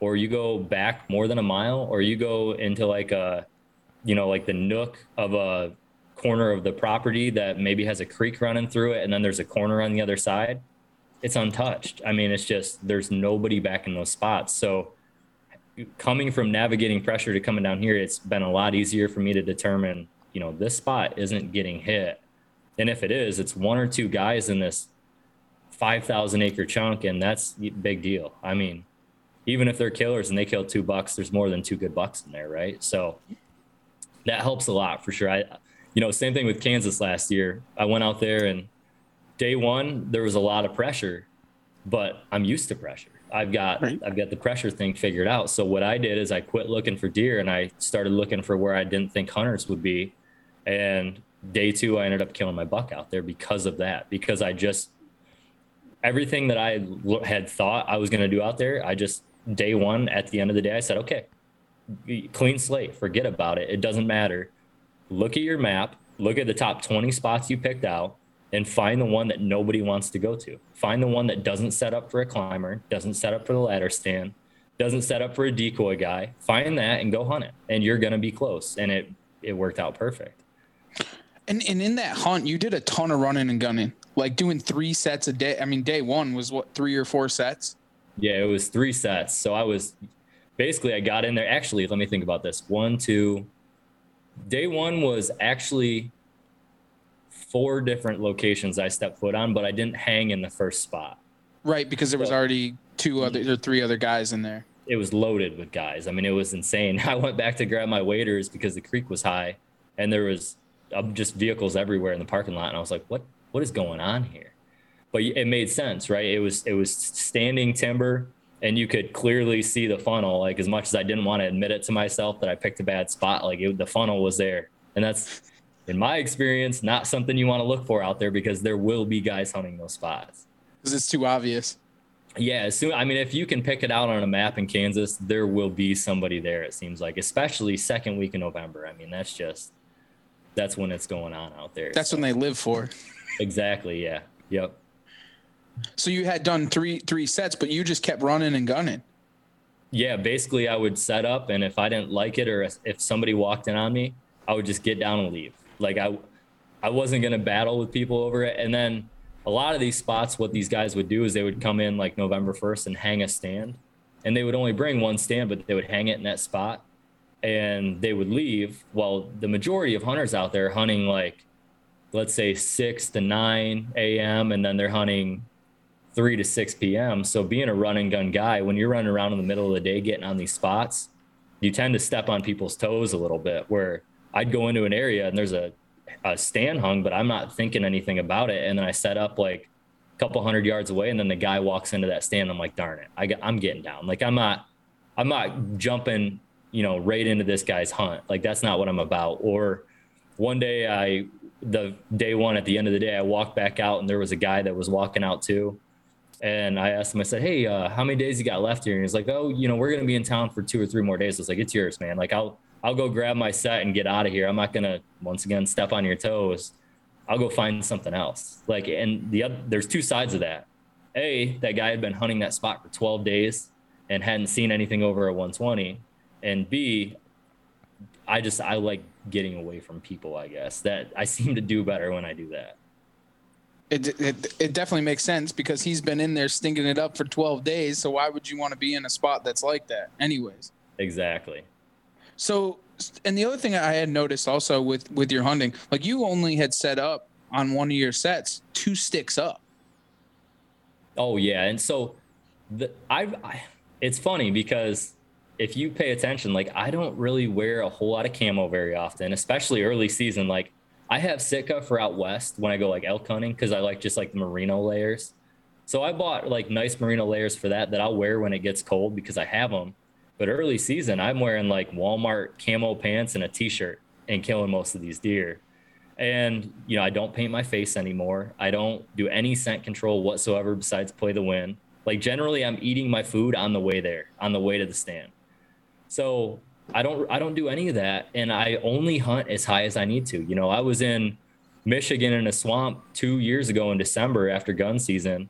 or you go back more than a mile, or you go into like a, you know, like the nook of a corner of the property that maybe has a creek running through it, and then there's a corner on the other side, it's untouched. I mean, it's just there's nobody back in those spots. So coming from navigating pressure to coming down here, it's been a lot easier for me to determine, you know, this spot isn't getting hit. And if it is, it's one or two guys in this 5,000 acre chunk, and that's big deal. I mean, even if they're killers and they kill two bucks, there's more than two good bucks in there, right? So that helps a lot for sure. I, you know, same thing with Kansas last year. I went out there and day one there was a lot of pressure, but I'm used to pressure. I've got Right. I've got the pressure thing figured out. So what I did is I quit looking for deer and I started looking for where I didn't think hunters would be. And day two, I ended up killing my buck out there because of that. Because I just everything that I had thought I was going to do out there, I just day one at the end of the day, I said, okay, clean slate, forget about it. It doesn't matter. Look at your map, look at the top 20 spots you picked out, and find the one that nobody wants to go to. Find the one that doesn't set up for a climber, doesn't set up for the ladder stand, doesn't set up for a decoy guy. Find that and go hunt it, and you're going to be close. And it it worked out perfect. And and in that hunt, you did a ton of running and gunning, like doing three sets a day. I mean, day one was what three or four sets. Yeah, it was three sets. So I was basically I got in there. Actually, let me think about this. One, two. Day one was actually four different locations I stepped foot on, but I didn't hang in the first spot. Right, because there was already two other or three other guys in there. It was loaded with guys. I mean, it was insane. I went back to grab my waders because the creek was high, and there was uh, just vehicles everywhere in the parking lot, and I was like, "What? What is going on here?" but it made sense, right? It was it was standing timber, and you could clearly see the funnel. Like as much as I didn't want to admit it to myself that I picked a bad spot, like it, the funnel was there, and that's in my experience not something you want to look for out there because there will be guys hunting those spots. Because it's too obvious. Yeah, soon. I mean, if you can pick it out on a map in Kansas, there will be somebody there. It seems like, especially second week in November. I mean, that's just that's when it's going on out there. That's so. when they live for. Exactly. Yeah. Yep. So you had done three three sets, but you just kept running and gunning. Yeah, basically, I would set up, and if I didn't like it, or if somebody walked in on me, I would just get down and leave. Like I, I wasn't gonna battle with people over it. And then a lot of these spots, what these guys would do is they would come in like November first and hang a stand, and they would only bring one stand, but they would hang it in that spot, and they would leave. Well, the majority of hunters out there hunting like, let's say six to nine a.m. and then they're hunting 3 to 6 p.m. So being a run and gun guy, when you're running around in the middle of the day getting on these spots, you tend to step on people's toes a little bit. Where I'd go into an area and there's a, a stand hung, but I'm not thinking anything about it. And then I set up like a couple hundred yards away, and then the guy walks into that stand. I'm like, darn it, I got, I'm getting down. Like I'm not, I'm not jumping, you know, right into this guy's hunt. Like that's not what I'm about. Or one day I, the day one at the end of the day, I walked back out and there was a guy that was walking out too and I asked him, I said, Hey, uh, how many days you got left here? And he's like, Oh, you know, we're going to be in town for two or three more days. I was like, It's yours, man. Like, I'll, I'll go grab my set and get out of here. I'm not going to, once again, step on your toes. I'll go find something else. Like, and the other, there's two sides of that. A, that guy had been hunting that spot for 12 days and hadn't seen anything over a 120. And B, I just, I like getting away from people, I guess. That I seem to do better when I do that. It, it, it definitely makes sense because he's been in there stinking it up for 12 days. So why would you want to be in a spot that's like that, anyways? Exactly. So, and the other thing I had noticed also with with your hunting, like you only had set up on one of your sets two sticks up. Oh yeah, and so the I've I, it's funny because if you pay attention, like I don't really wear a whole lot of camo very often, especially early season. Like I have Sitka for out west when I go like elk hunting because I like just like the merino layers. So I bought like nice merino layers for that that I'll wear when it gets cold because I have them. But early season, I'm wearing like Walmart camo pants and a t-shirt and killing most of these deer. And you know, I don't paint my face anymore. I don't do any scent control whatsoever besides play the wind. Like generally, I'm eating my food on the way there, on the way to the stand. So I don't I don't do any of that, and I only hunt as high as I need to. You know, I was in Michigan in a swamp two years ago in December after gun season,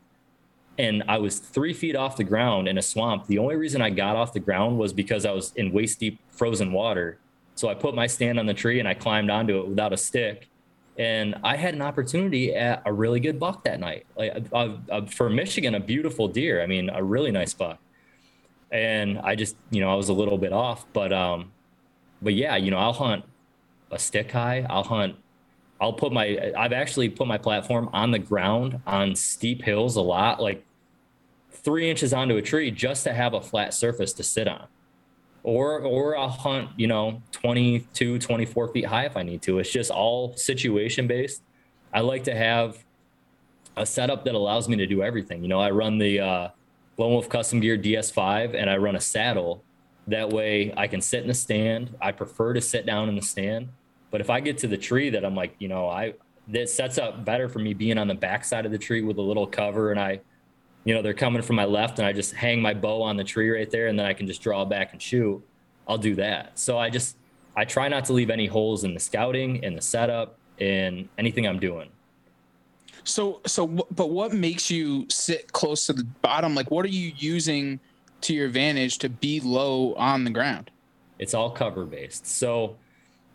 and I was three feet off the ground in a swamp. The only reason I got off the ground was because I was in waist deep frozen water. So I put my stand on the tree and I climbed onto it without a stick. And I had an opportunity at a really good buck that night. Like uh, uh, for Michigan, a beautiful deer. I mean, a really nice buck and I just you know I was a little bit off, but um, but yeah, you know I'll hunt a stick high. I'll hunt. I'll put my. I've actually put my platform on the ground on steep hills a lot, like three inches onto a tree, just to have a flat surface to sit on. Or or I'll hunt, you know, 22, 24 feet high if I need to. It's just all situation based. I like to have a setup that allows me to do everything. You know, I run the uh, Lone Wolf Custom Gear DS5 and I run a saddle. That way I can sit in the stand. I prefer to sit down in the stand. But if I get to the tree that I'm like, you know, I this sets up better for me being on the backside of the tree with a little cover and I, you know, they're coming from my left and I just hang my bow on the tree right there and then I can just draw back and shoot. I'll do that. So I just I try not to leave any holes in the scouting, in the setup, in anything I'm doing. So, so, but what makes you sit close to the bottom? Like, what are you using to your advantage to be low on the ground? It's all cover based. So,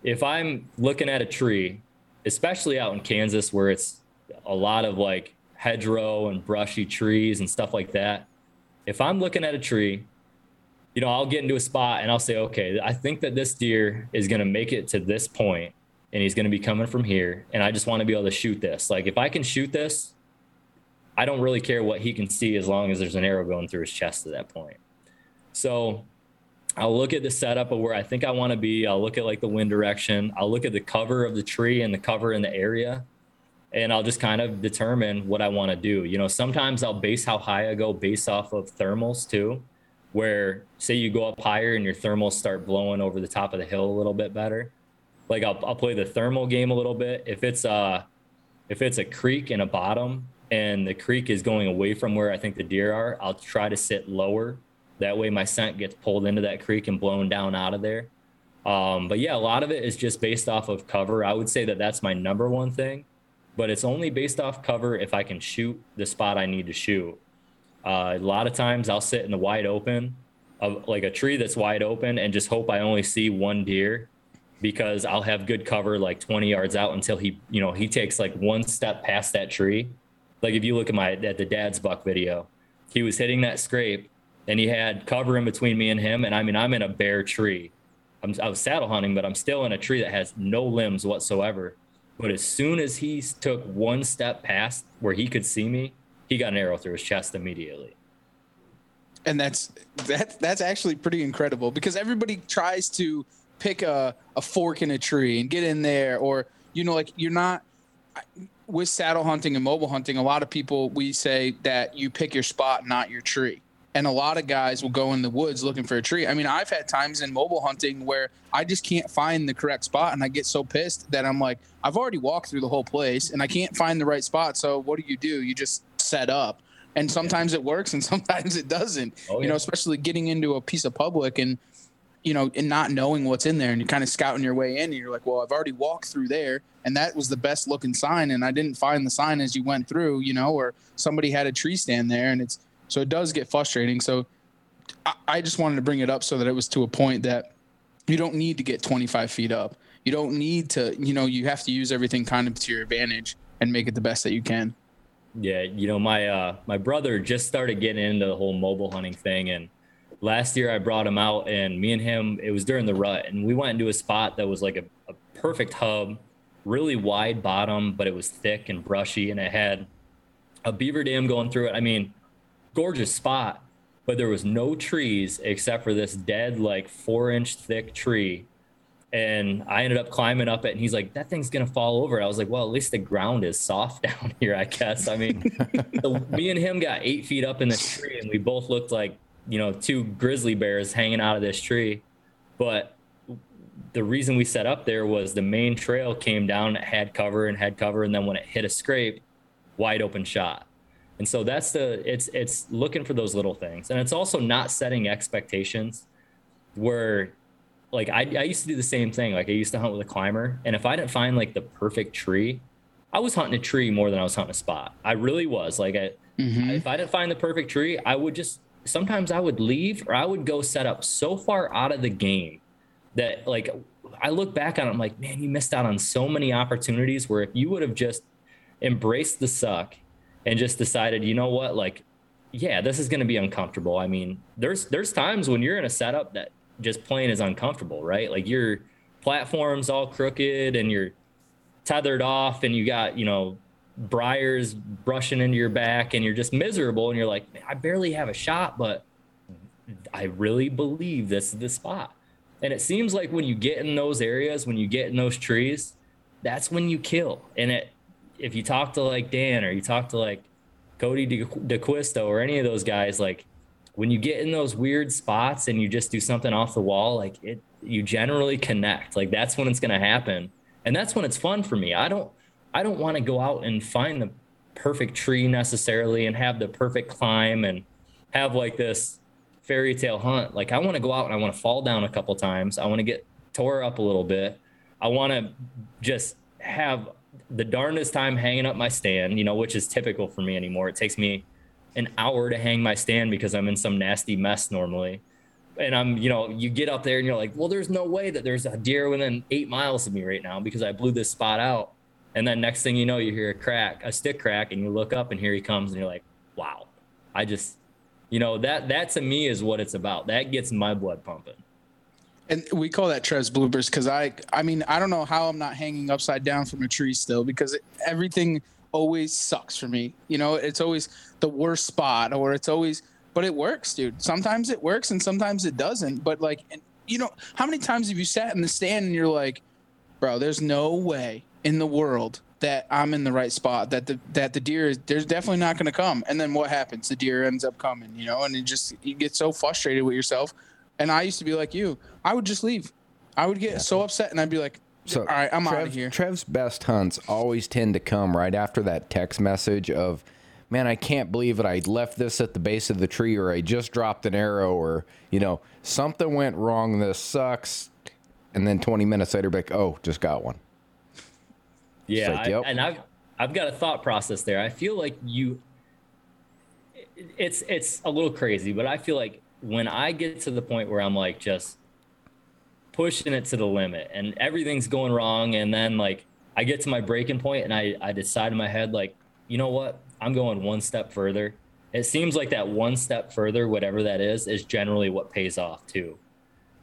if I'm looking at a tree, especially out in Kansas where it's a lot of like hedgerow and brushy trees and stuff like that, if I'm looking at a tree, you know, I'll get into a spot and I'll say, okay, I think that this deer is going to make it to this point and he's going to be coming from here and i just want to be able to shoot this. Like if i can shoot this i don't really care what he can see as long as there's an arrow going through his chest at that point. So i'll look at the setup of where i think i want to be i'll look at like the wind direction i'll look at the cover of the tree and the cover in the area and I'll just kind of determine what I want to do. You know, sometimes I'll base how high I go based off of thermals too, where say you go up higher and your thermals start blowing over the top of the hill a little bit better. Like I'll, I'll play the thermal game a little bit. If it's a, if it's a creek and a bottom and the creek is going away from where I think the deer are, I'll try to sit lower. That way my scent gets pulled into that creek and blown down out of there. Um, but yeah, a lot of it is just based off of cover. I would say that that's my number one thing but it's only based off cover if I can shoot the spot I need to shoot. Uh, a lot of times I'll sit in the wide open of like a tree that's wide open and just hope I only see one deer because I'll have good cover like 20 yards out until he, you know, he takes like one step past that tree. Like if you look at my at the dad's buck video, he was hitting that scrape and he had cover in between me and him. And I mean, I'm in a bare tree. I'm, I was saddle hunting, but I'm still in a tree that has no limbs whatsoever. But as soon as he took one step past where he could see me, he got an arrow through his chest immediately. And that's that that's actually pretty incredible because everybody tries to pick a, a fork in a tree and get in there or you know like you're not with saddle hunting and mobile hunting a lot of people we say that you pick your spot not your tree and a lot of guys will go in the woods looking for a tree. I mean, I've had times in mobile hunting where I just can't find the correct spot and I get so pissed that I'm like, I've already walked through the whole place and I can't find the right spot. So what do you do? You just set up. And sometimes it works and sometimes it doesn't. Oh, yeah. You know, especially getting into a piece of public and you know, and not knowing what's in there and you're kind of scouting your way in and you're like, well, I've already walked through there and that was the best looking sign and I didn't find the sign as you went through, you know, or somebody had a tree stand there and it's so it does get frustrating. So I, I just wanted to bring it up so that it was to a point that you don't need to get 25 feet up. You don't need to, you know, you have to use everything kind of to your advantage and make it the best that you can. Yeah, you know, my uh my brother just started getting into the whole mobile hunting thing and last year I brought him out and me and him it was during the rut and we went into a spot that was like a, a perfect hub, really wide bottom, but it was thick and brushy and it had a beaver dam going through it. I mean, gorgeous spot, but there was no trees except for this dead, like four inch thick tree. And I ended up climbing up it, and he's like, "That thing's gonna fall over." I was like, "Well, at least the ground is soft down here, I guess." I mean, so me and him got eight feet up in the tree, and we both looked like you know two grizzly bears hanging out of this tree. But the reason we set up there was the main trail came down, it had cover and had cover, and then when it hit a scrape, wide open shot. And so that's the it's it's looking for those little things. And it's also not setting expectations where like I, I used to do the same thing. Like I used to hunt with a climber. And if I didn't find like the perfect tree, I was hunting a tree more than I was hunting a spot. I really was. Like I, mm-hmm. if I didn't find the perfect tree, I would just sometimes I would leave or I would go set up so far out of the game that like I look back on it, I'm like, man, you missed out on so many opportunities where if you would have just embraced the suck and just decided, you know what, like, yeah, this is going to be uncomfortable. I mean, there's there's times when you're in a setup that just plain is uncomfortable, right? Like your platform's all crooked and you're tethered off and you got, you know, briars brushing into your back and you're just miserable and you're like, I barely have a shot, but I really believe this is the spot. And it seems like when you get in those areas, when you get in those trees, that's when you kill. And it if you talk to like Dan or you talk to like Cody DeQuisto or any of those guys, like when you get in those weird spots and you just do something off the wall, like it, you generally connect. Like that's when it's going to happen, and that's when it's fun for me. I don't, I don't want to go out and find the perfect tree necessarily and have the perfect climb and have like this fairy tale hunt. Like I want to go out and I want to fall down a couple times. I want to get tore up a little bit. I want to just have the darndest time hanging up my stand, you know, which is typical for me anymore. It takes me an hour to hang my stand because I'm in some nasty mess normally. And I'm, you know, you get up there and you're like, well, there's no way that there's a deer within eight miles of me right now because I blew this spot out. And then next thing you know, you hear a crack, a stick crack, and you look up and here he comes, and you're like, wow, I just, you know, that that to me is what it's about. That gets my blood pumping. And we call that Trev's bloopers because I, I mean, I don't know how I'm not hanging upside down from a tree still because it, everything always sucks for me. You know, it's always the worst spot or it's always, but it works, dude. Sometimes it works and sometimes it doesn't. But like, you know, how many times have you sat in the stand and you're like, bro, there's no way in the world that I'm in the right spot, that the that the deer is there's definitely not going to come. And then what happens? The deer ends up coming, you know, and it just you get so frustrated with yourself. And I used to be like you. I would just leave. I would get so upset, and I'd be like, So "All right, I'm Trev, out of here." Trev's best hunts always tend to come right after that text message of, "Man, I can't believe it. I left this at the base of the tree, or I just dropped an arrow, or you know something went wrong. This sucks." And then 20 minutes later, be like, "Oh, just got one." Yeah, like, I- and I've I've got a thought process there. I feel like you. It's it's a little crazy, but I feel like when I get to the point where I'm like just pushing it to the limit and everything's going wrong, and then like I get to my breaking point and I I decide in my head like you know what I'm going one step further. It seems like that one step further, whatever that is, is generally what pays off too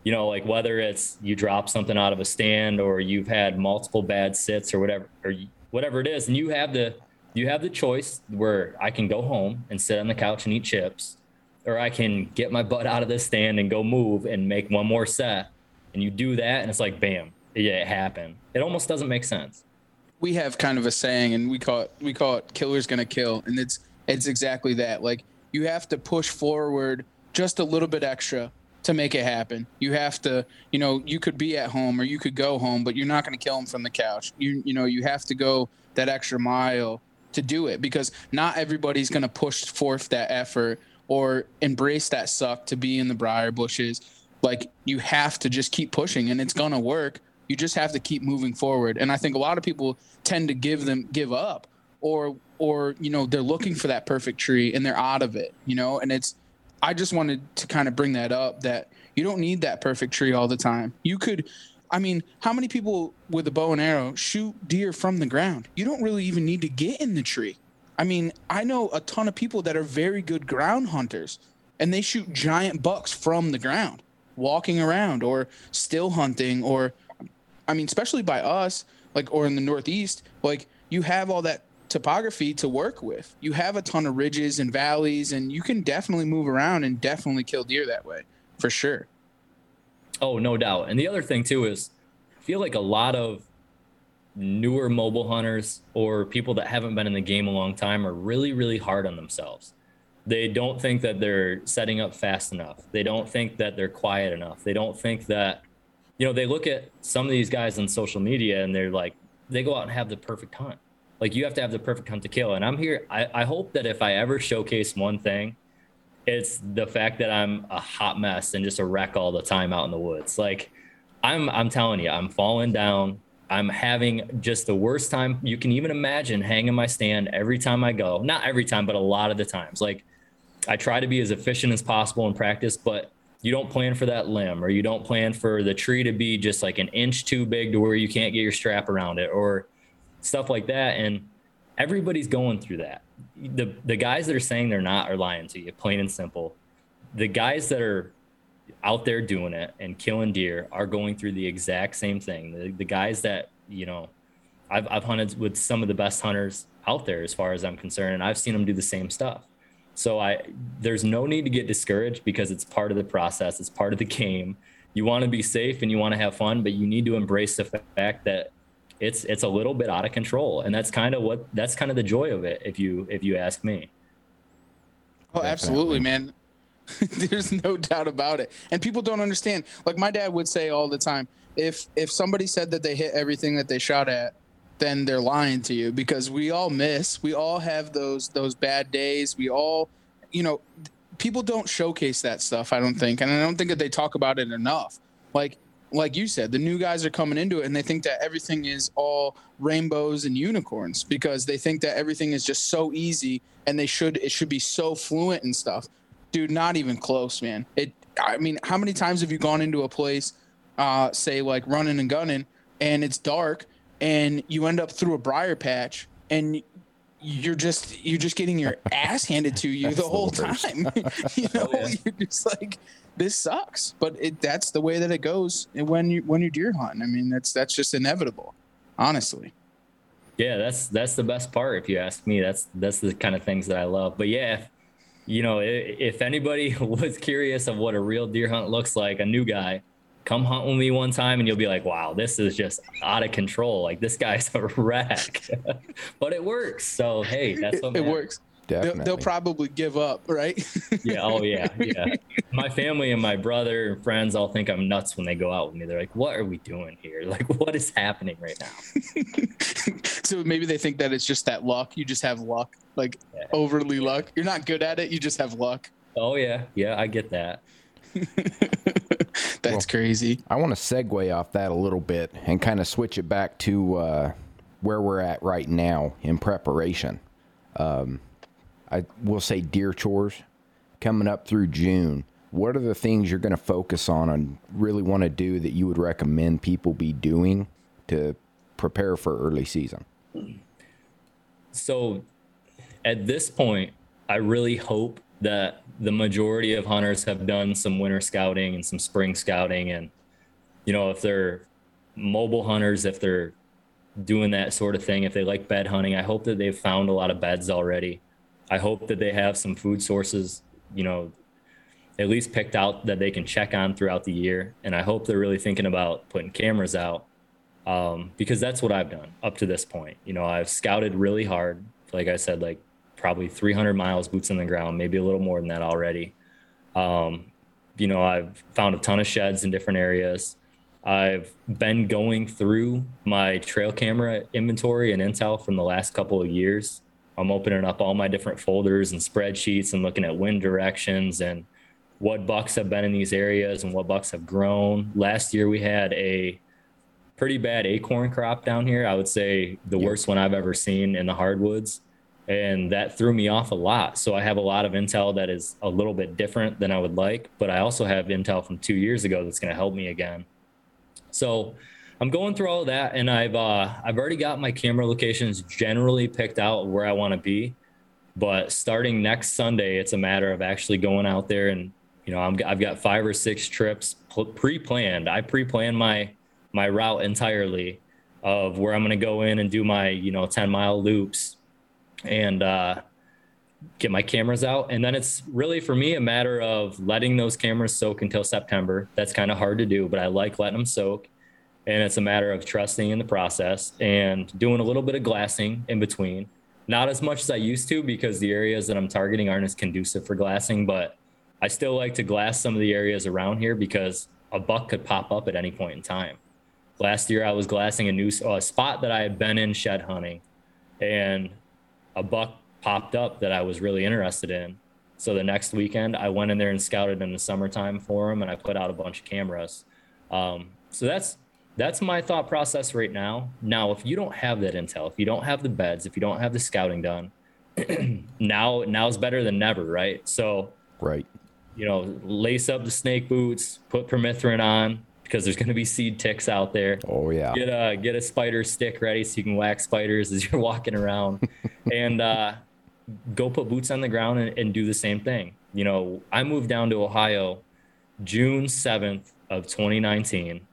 you know, like whether it's you drop something out of a stand or you've had multiple bad sits or whatever, or whatever it is, and you have the you have the choice where I can go home and sit on the couch and eat chips, or I can get my butt out of this stand and go move and make one more set, and you do that, and it's like bam, yeah, it happened. It almost doesn't make sense. we have kind of a saying and we call it we call it killer's gonna kill and it's it's exactly that like you have to push forward just a little bit extra to make it happen you have to you know you could be at home or you could go home but you're not going to kill him from the couch you you know you have to go that extra mile to do it because not everybody's going to push forth that effort or embrace that suck to be in the briar bushes like you have to just keep pushing and it's to work. You just have to keep moving forward. And i think a lot of people tend to give them give up or or you know they're looking for that perfect tree and they're out of it you know? And it's i just wanted to kind of bring that up that you don't need that perfect tree all the time. You could i mean how many people with a bow and arrow shoot deer from the ground? You don't really even need to get in the tree i mean i know a ton of people that are very good ground hunters and they shoot giant bucks from the ground walking around or still hunting or I mean, especially by us, like, or in the Northeast, like, you have all that topography to work with. You have a ton of ridges and valleys, and you can definitely move around and definitely kill deer that way, for sure. Oh, no doubt. And the other thing too is I feel like a lot of newer mobile hunters or people that haven't been in the game a long time are really, really hard on themselves. They don't think that they're setting up fast enough. They don't think that they're quiet enough. They don't think that, you know, they look at some of these guys on social media and they're like, they go out and have the perfect hunt. Like you have to have the perfect hunt to kill. And I'm here. I, I hope that if I ever showcase one thing, it's the fact that I'm a hot mess and just a wreck all the time out in the woods. Like I'm I'm telling you, I'm falling down. I'm having just the worst time you can even imagine hanging my stand every time I go. Not every time, but a lot of the times. Like I try to be as efficient as possible in practice, but you don't plan for that limb or you don't plan for the tree to be just like an inch too big to where you can't get your strap around it or stuff like that. And everybody's going through that. The the guys that are saying they're not are lying to you, plain and simple. The guys that are out there doing it and killing deer are going through the exact same thing. The, the guys that, you know, I've, I've hunted with some of the best hunters out there as far as I'm concerned, and I've seen them do the same stuff. So I there's no need to get discouraged because it's part of the process, it's part of the game. You want to be safe and you want to have fun, but you need to embrace the fact that it's it's a little bit out of control. And that's kind of what that's kind of the joy of it, if you if you ask me. Oh, absolutely, man. There's no doubt about it. And people don't understand. Like my dad would say all the time, if if somebody said that they hit everything that they shot at, then they're lying to you because we all miss. We all have those those bad days. We all, you know, people don't showcase that stuff, I don't think. And I don't think that they talk about it enough. Like like you said, the new guys are coming into it and they think that everything is all rainbows and unicorns because they think that everything is just so easy and they should it should be so fluent and stuff. Dude, not even close, man. It I mean, how many times have you gone into a place uh say like running and gunning and it's dark and you end up through a briar patch and you're just you're just getting your ass handed to you the That's the whole time. you know, Oh, yeah. you're just like this sucks, but it that's the way that it goes when you when you're deer hunting. I mean, that's that's just inevitable, honestly. Yeah, that's that's the best part. If you ask me, that's that's the kind of things that I love. But yeah, if, you know, if, anybody was curious of what a real deer hunt looks like, a new guy, come hunt with me one time and you'll be like, wow, this is just out of control. Like this guy's a wreck. but it works. So hey, that's what it works. They'll, they'll, probably give up, right? yeah. Oh yeah. Yeah. My family and my brother and friends all think I'm nuts when they go out with me. They're like, "What are we doing here? Like, what is happening right now?" so maybe they think that it's just that luck. You just have luck, like yeah. overly luck. You're not good at it. You just have luck. Oh yeah. Yeah, I get that. That's well, crazy. I want to segue off that a little bit and kind of switch it back to uh, where we're at right now in preparation. Um, I will say deer chores coming up through June. What are the things you're going to focus on and really want to do that you would recommend people be doing to prepare for early season? So, at this point, I really hope that the majority of hunters have done some winter scouting and some spring scouting. And, you know, if they're mobile hunters, if they're doing that sort of thing, if they like bed hunting, I hope that they've found a lot of beds already. I hope that they have some food sources, you know, at least picked out that they can check on throughout the year. And I hope they're really thinking about putting cameras out um, because that's what I've done up to this point. You know, I've scouted really hard. Like I said, like probably 300 miles boots on the ground, maybe a little more than that already. Um, you know, I've found a ton of sheds in different areas. I've been going through my trail camera inventory and intel from the last couple of years I'm opening up all my different folders and spreadsheets and looking at wind directions and what bucks have been in these areas and what bucks have grown. Last year we had a pretty bad acorn crop down here. I would say the worst one I've ever seen in the hardwoods. And that threw me off a lot. So I have a lot of intel that is a little bit different than I would like, but I also have intel from two years ago that's going to help me again. So I'm going through all that, and I've uh, I've already got my camera locations generally picked out where I want to be. But starting next Sunday, it's a matter of actually going out there and you know I'm, I've got five or six trips pre-planned. I pre-planned my my route entirely of where I'm going to go in and do my you know 10 mile loops and uh, get my cameras out. And then it's really for me a matter of letting those cameras soak until September. That's kind of hard to do, but I like letting them soak and it's a matter of trusting in the process and doing a little bit of glassing in between. Not as much as I used to because the areas that I'm targeting aren't as conducive for glassing, but I still like to glass some of the areas around here because a buck could pop up at any point in time. Last year, I was glassing a new spot that I had been in shed hunting, and a buck popped up that I was really interested in. So the next weekend, I went in there and scouted in the summertime for him, and I put out a bunch of cameras. Um, so that's that's my thought process right now. Now, if you don't have that intel, if you don't have the beds, if you don't have the scouting done, now now's better than never, right? So, right, you know, lace up the snake boots, put permethrin on because there's going to be seed ticks out there. Oh yeah. Get a get a spider stick ready so you can whack spiders as you're walking around, and uh, go put boots on the ground and, and do the same thing. You know, I moved down to Ohio June 7th of 2019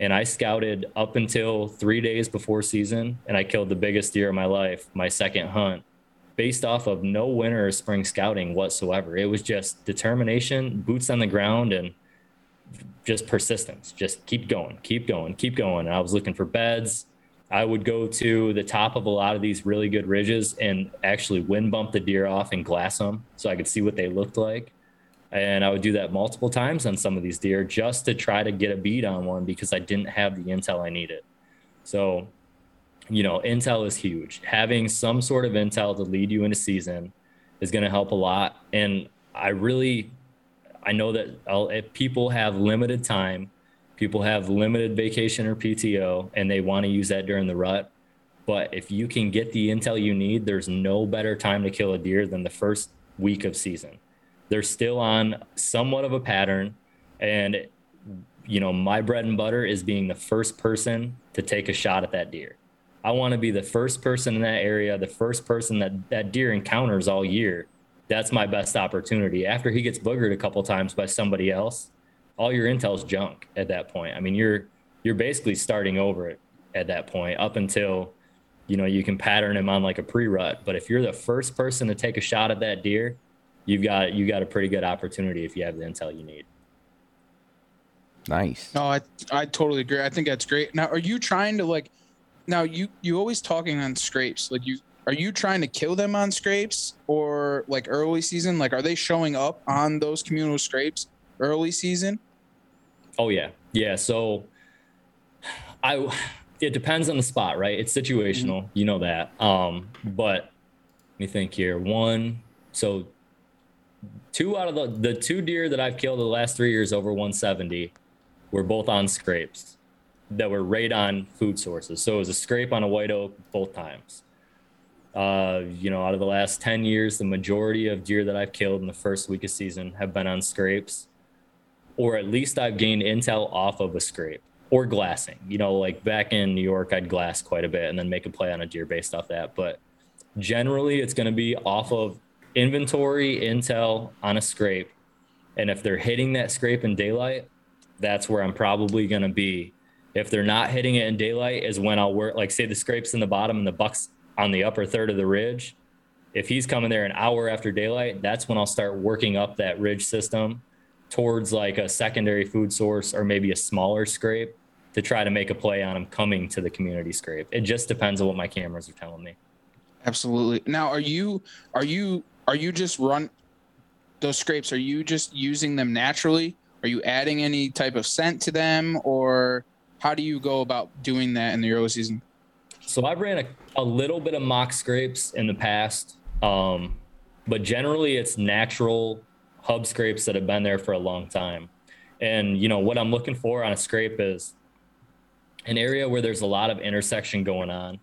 and I scouted up until three days before season, and I killed the biggest deer of my life, my second hunt, based off of no winter or spring scouting whatsoever. It was just determination, boots on the ground, and just persistence. Just keep going, keep going, keep going. And I was looking for beds. I would go to the top of a lot of these really good ridges and actually wind bump the deer off and glass them so I could see what they looked like. And I would do that multiple times on some of these deer just to try to get a beat on one because I didn't have the intel I needed. So, you know, intel is huge. Having some sort of intel to lead you into season is going to help a lot. And I really, I know that oh, if people have limited time, people have limited vacation or PTO, and they want to use that during the rut. But if you can get the intel you need, there's no better time to kill a deer than the first week of season they're still on somewhat of a pattern. And you know my bread and butter is being the first person to take a shot at that deer. I want to be the first person in that area the first person that that deer encounters all year. That's my best opportunity. After he gets boogered a couple times by somebody else all your intel's junk at that point. I mean you're you're basically starting over at that point up until you know you can pattern him on like a pre-rut. But if you're the first person to take a shot at that deer you've got you got a pretty good opportunity if you have the intel you need. Nice. No, I I totally agree. I think that's great. Now, are you trying to like? Now you you always talking on scrapes. Like you are you trying to kill them on scrapes or like early season? Like are they showing up on those communal scrapes early season? Oh yeah, yeah. So I it depends on the spot, right? It's situational, mm-hmm. you know that. Um, but let me think here. One, so two out of the the two deer that I've killed in the last three years over 170 were both on scrapes that were right on food sources. So it was a scrape on a white oak both times. Uh, you know, out of the last 10 years, the majority of deer that I've killed in the first week of season have been on scrapes, or at least I've gained intel off of a scrape or glassing. You know, like back in New York, I'd glass quite a bit and then make a play on a deer based off that. But generally, it's going to be off of inventory intel on a scrape. And if they're hitting that scrape in daylight, that's where I'm probably going to be. If they're not hitting it in daylight, is when I'll work, like, say the scrapes in the bottom and the bucks on the upper third of the ridge. If he's coming there an hour after daylight, that's when I'll start working up that ridge system towards like a secondary food source or maybe a smaller scrape to try to make a play on him coming to the community scrape. It just depends on what my cameras are telling me. Absolutely. Now, are you are you are you just run those scrapes? Are you just using them naturally? Are you adding any type of scent to them, or how do you go about doing that in the early season? So I've ran a, a little bit of mock scrapes in the past, um, but generally it's natural hub scrapes that have been there for a long time. And you know what I'm looking for on a scrape is an area where there's a lot of intersection going on,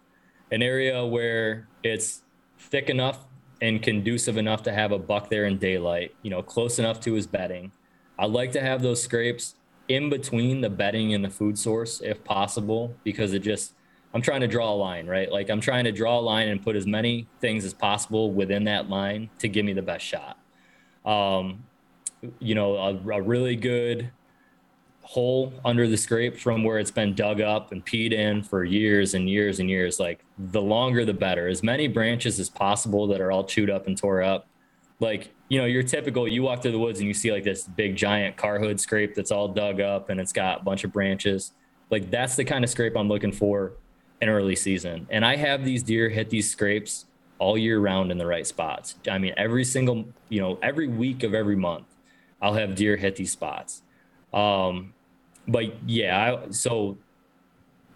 an area where it's thick enough and conducive enough to have a buck there in daylight, you know, close enough to his bedding. I'd like to have those scrapes in between the bedding and the food source if possible, because it just, I'm trying to draw a line, right? Like I'm trying to draw a line and put as many things as possible within that line to give me the best shot. Um, you know, a, a really good hole under the scrape from where it's been dug up and peed in for years and years and years. Like the longer the better. As many branches as possible that are all chewed up and tore up. Like, you know, your typical you walk through the woods and you see like this big giant car hood scrape that's all dug up and it's got a bunch of branches. Like that's the kind of scrape I'm looking for in early season. And I have these deer hit these scrapes all year round in the right spots. I mean, every single, you know, every week of every month, I'll have deer hit these spots. Um, but yeah, I, so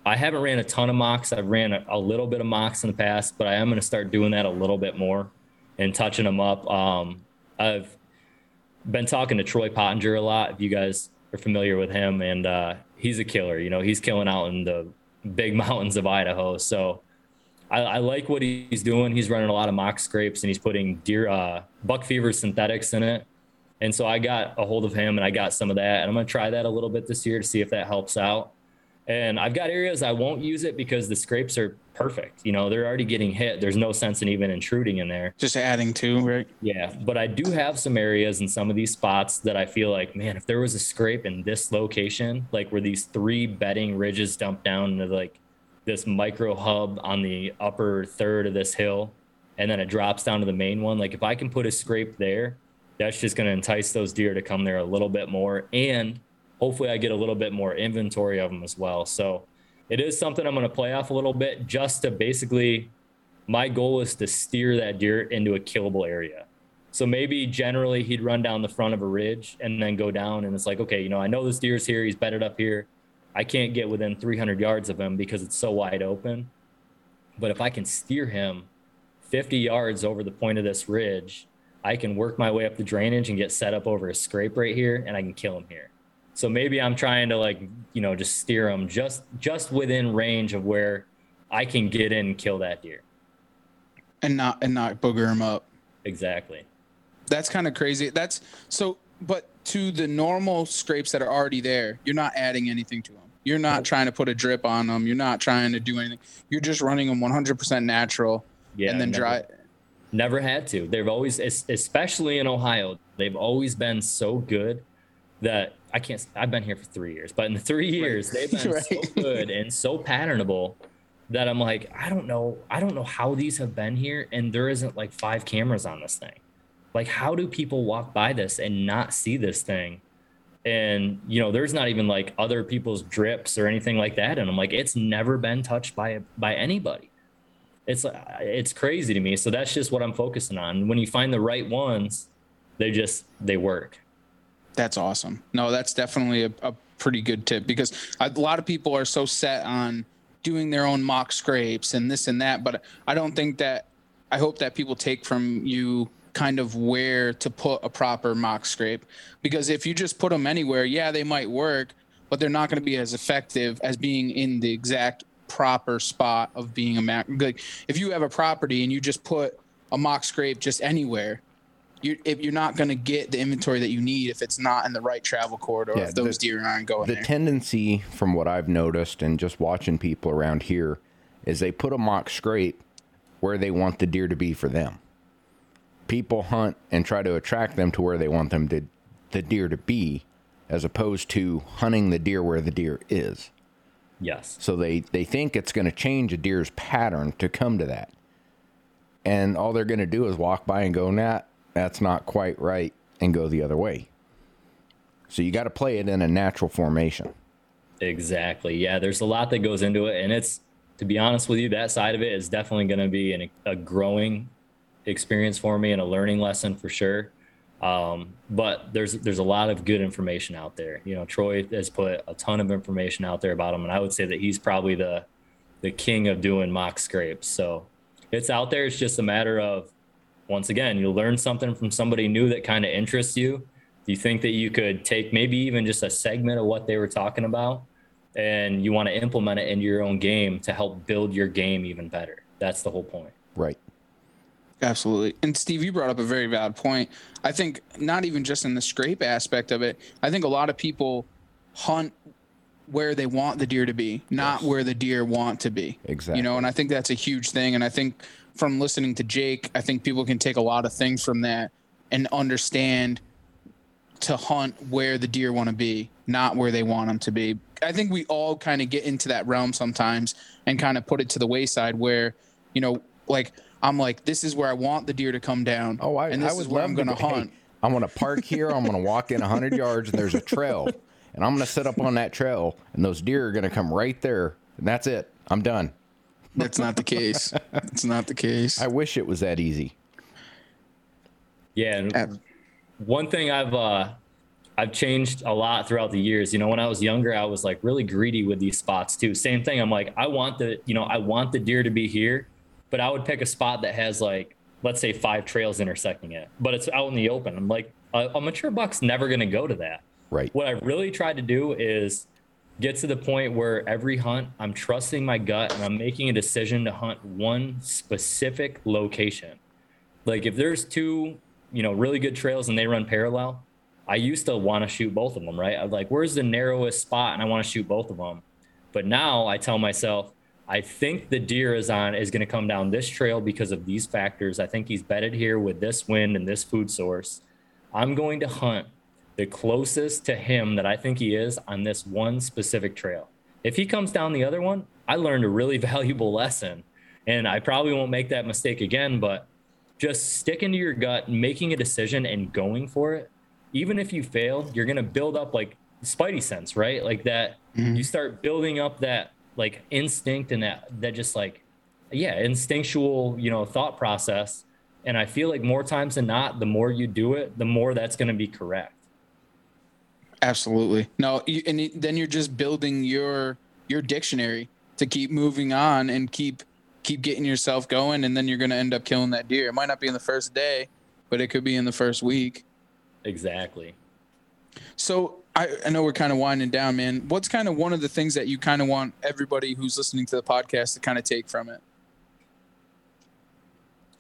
I haven't ran a ton of mocks. I've ran a, a, little bit of mocks in the past, but I am going to start doing that a little bit more and touching them up. Um, I've been talking to Troy Pottinger a lot. If you guys are familiar with him, and uh, he's a killer. You know, he's killing out in the big mountains of Idaho. So I, I, like what he's doing. He's running a lot of mock scrapes and he's putting deer uh, buck fever synthetics in it. And so I got a hold of him and I got some of that. And I'm going to try that a little bit this year to see if that helps out. And I've got areas I won't use it because the scrapes are perfect. You know, they're already getting hit. There's no sense in even intruding in there. Just adding to, right? Yeah. But I do have some areas in some of these spots that I feel like, man, if there was a scrape in this location, like where these three bedding ridges dump down into like this micro hub on the upper third of this hill, and then it drops down to the main one, like if I can put a scrape there, that's just going to entice those deer to come there a little bit more. And hopefully I get a little bit more inventory of them as well. So it is something I'm going to play off a little bit just to basically, my goal is to steer that deer into a killable area. So maybe generally he'd run down the front of a ridge and then go down. And it's like, okay, you know, I know this deer's here. He's bedded up here. I can't get within 300 yards of him because it's so wide open. But if I can steer him 50 yards over the point of this ridge I can work my way up the drainage and get set up over a scrape right here and I can kill him here. So maybe I'm trying to like, you know, just steer him just just within range of where I can get in and kill that deer. And not and not booger him up. Exactly. That's kind of crazy. That's so but to the normal scrapes that are already there, you're not adding anything to them. You're not trying to put a drip on them. You're not trying to do anything. You're just running them 100% natural yeah, and then dry Never had to. They've always, especially in Ohio, they've always been so good that I can't. I've been here for three years, but in the three years right. they've been right. so good and so patternable that I'm like, I don't know, I don't know how these have been here, and there isn't like five cameras on this thing. Like, how do people walk by this and not see this thing? and you know there's not even like other people's drips or anything like that and i'm like it's never been touched by by anybody it's uh, it's crazy to me. So that's just what i'm focusing on. When you find the right ones they just they work. That's awesome. No that's definitely a, a pretty good tip because a lot of people are so set on doing their own mock scrapes and this and that but i don't think that i hope that people take from you kind of where to put a proper mock scrape. Because if you just put them anywhere yeah they might work but they're not going to be as effective as being in the exact proper spot of being a mock like if you have a property and you just put a mock scrape just anywhere you if you're not going to get the inventory that you need if it's not in the right travel corridor yeah, if those the, deer aren't going the there. tendency from what i've noticed and just watching people around here is they put a mock scrape where they want the deer to be for them people hunt and try to attract them to where they want them to the deer to be as opposed to hunting the deer where the deer is. Yes. So they they think it's going to change a deer's pattern to come to that. And all they're going to do is walk by and go, "Nah, that's not quite right," and go the other way. So you got to play it in a natural formation. Exactly. Yeah, there's a lot that goes into it and it's to be honest with you, that side of it is definitely going to be an, a growing experience for me and a learning lesson for sure. Um, but there's there's a lot of good information out there. You know, Troy has put a ton of information out there about him, and I would say that he's probably the the king of doing mock scrapes. So it's out there. It's just a matter of once again, you learn something from somebody new that kind of interests you. You think that you could take maybe even just a segment of what they were talking about and you want to implement it into your own game to help build your game even better? That's the whole point. Right. Absolutely. And Steve, you brought up a very valid point. I think not even just in the scrape aspect of it, I think a lot of people hunt where they want the deer to be, not yes. where the deer want to be. Exactly. You know, and I think that's a huge thing. And I think from listening to Jake, I think people can take a lot of things from that and understand to hunt where the deer want to be, not where they want them to be. I think we all kind of get into that realm sometimes and kind of put it to the wayside where, you know, like I'm like, this is where I want the deer to come down. Oh, I, and this I is where I'm going to hunt. Hey, I'm going to park here. I'm going to walk in 100 yards, and there's a trail, and I'm going to sit up on that trail, and those deer are going to come right there, and that's it. I'm done. That's not the case. It's not the case. I wish it was that easy. Yeah. And one thing I've uh, I've changed a lot throughout the years. You know, when I was younger, I was like really greedy with these spots too. Same thing. I'm like, I want the, you know, I want the deer to be here but I would pick a spot that has like, let's say five trails intersecting it, but it's out in the open. I'm like, a, a mature buck's never going to go to that. Right. What I really tried to do is get to the point where every hunt, I'm trusting my gut and I'm making a decision to hunt one specific location. Like if there's two, you know, really good trails and they run parallel, I used to want to shoot both of them, right? I'm like, where's the narrowest spot? And I want to shoot both of them. But now I tell myself, I think the deer is on is going to come down this trail because of these factors. I think he's bedded here with this wind and this food source. I'm going to hunt the closest to him that I think he is on this one specific trail. If he comes down the other one, I learned a really valuable lesson. And I probably won't make that mistake again, but just sticking to your gut, making a decision and going for it. Even if you fail, you're going to build up like spidey sense, right? Like that mm-hmm. you start building up that like instinct and that that just like yeah instinctual you know thought process. And i feel like more times than not the more you do it the more that's going to be correct. Absolutely. No and then you're just building your your dictionary to keep moving on and keep keep getting yourself going and then you're going to end up killing that deer. It might not be in the first day but it could be in the first week. Exactly. So I, I know we're kind of winding down, man. What's kind of one of the things that you kind of want everybody who's listening to the podcast to kind of take from it?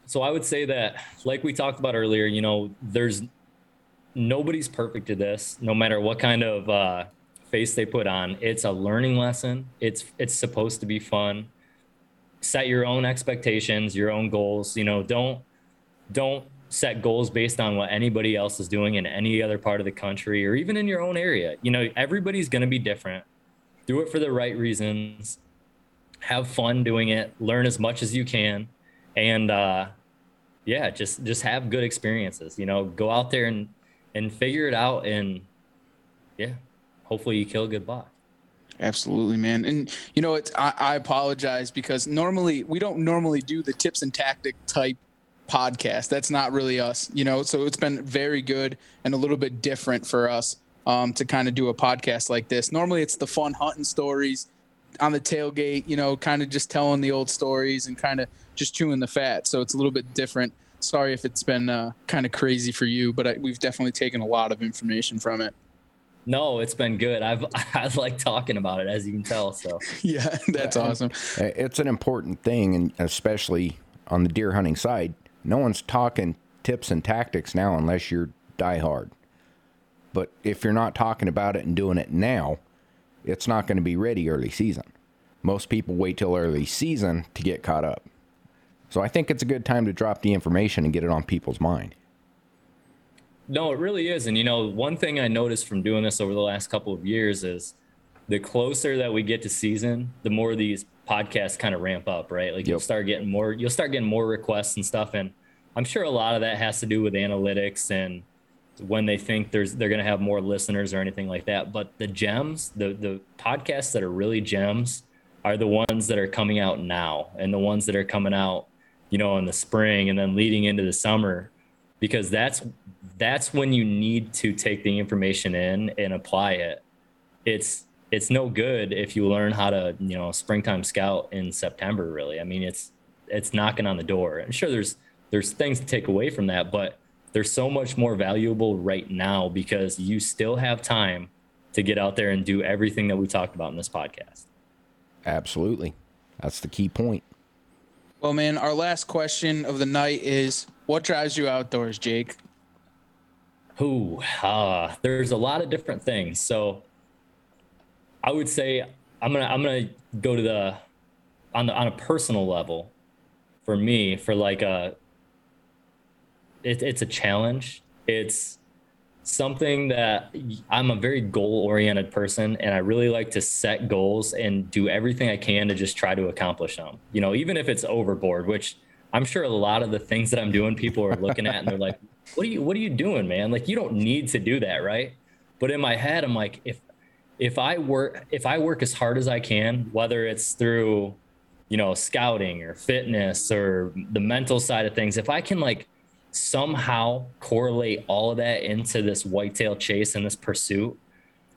So I would say that, like we talked about earlier, you know, there's nobody's perfect to this, no matter what kind of uh, face they put on. It's a learning lesson. It's it's supposed to be fun. Set your own expectations, your own goals. You know, don't don't set goals based on what anybody else is doing in any other part of the country or even in your own area. You know, everybody's going to be different. Do it for the right reasons. Have fun doing it. Learn as much as you can, and uh, yeah, just just have good experiences. You know, go out there and and figure it out and yeah, hopefully you kill a good buck. Absolutely, man. And you know, it's I, I apologize because normally we don't normally do the tips and tactic type podcast. That's not really us, you know. So it's been very good and a little bit different for us um, to kind of do a podcast like this. Normally, it's the fun hunting stories on the tailgate, you know, kind of just telling the old stories and kind of just chewing the fat. So it's a little bit different. Sorry if it's been uh, kind of crazy for you, but I, we've definitely taken a lot of information from it. No, it's been good. I've I like talking about it, as you can tell. So yeah, that's awesome. It's an important thing, and especially on the deer hunting side, no one's talking tips and tactics now unless you're diehard. But if you're not talking about it and doing it now, it's not going to be ready early season. Most people wait till early season to get caught up. So I think it's a good time to drop the information and get it on people's mind. No, it really is. And you know, one thing I noticed from doing this over the last couple of years is the closer that we get to season, the more these podcasts kind of ramp up, right? Like yep. you'll start getting more you'll start getting more requests and stuff and I'm sure a lot of that has to do with analytics and when they think there's they're going to have more listeners or anything like that, but the gems, the the podcasts that are really gems are the ones that are coming out now and the ones that are coming out, you know, in the spring and then leading into the summer because that's that's when you need to take the information in and apply it. It's it's no good if you learn how to, you know, springtime scout in September really. I mean, it's it's knocking on the door. And sure there's there's things to take away from that, but they're so much more valuable right now because you still have time to get out there and do everything that we talked about in this podcast. Absolutely. That's the key point. Well, man, our last question of the night is what drives you outdoors, Jake? Who? Uh, there's a lot of different things. So I would say I'm gonna I'm gonna go to the on the on a personal level for me for like a it, it's a challenge. It's something that I'm a very goal oriented person and I really like to set goals and do everything I can to just try to accomplish them. You know, even if it's overboard, which I'm sure a lot of the things that I'm doing, people are looking at and they're like, what are you, what are you doing, man? Like, you don't need to do that. Right. But in my head, I'm like, if, if I work, if I work as hard as I can, whether it's through, you know, scouting or fitness or the mental side of things, if I can like somehow correlate all of that into this whitetail chase and this pursuit,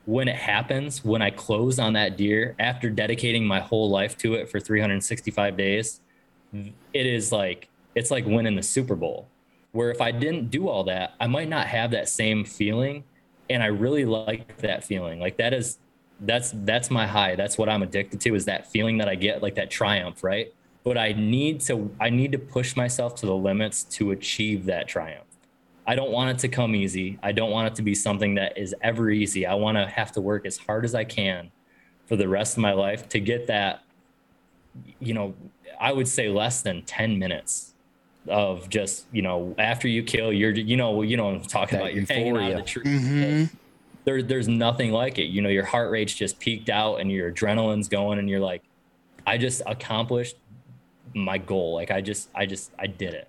when it happens, when I close on that deer after dedicating my whole life to it for 365 days, it is like it's like winning the Super Bowl. Where if I didn't do all that, I might not have that same feeling. And I really like that feeling. Like that is that's that's my high. That's what I'm addicted to is that feeling that I get, like that triumph, right? But I need to I need to push myself to the limits to achieve that triumph. I don't want it to come easy. I don't want it to be something that is ever easy. I want to have to work as hard as I can for the rest of my life to get that you know I would say less than 10 minutes of just, you know, after you kill, you're, you know, you know, I'm talking that about you're hanging out of the tree. Mm-hmm. There, there's nothing like it. You know, your heart rate's just peaked out and your adrenaline's going and you're like, I just accomplished my goal. Like I just, I just, I did it.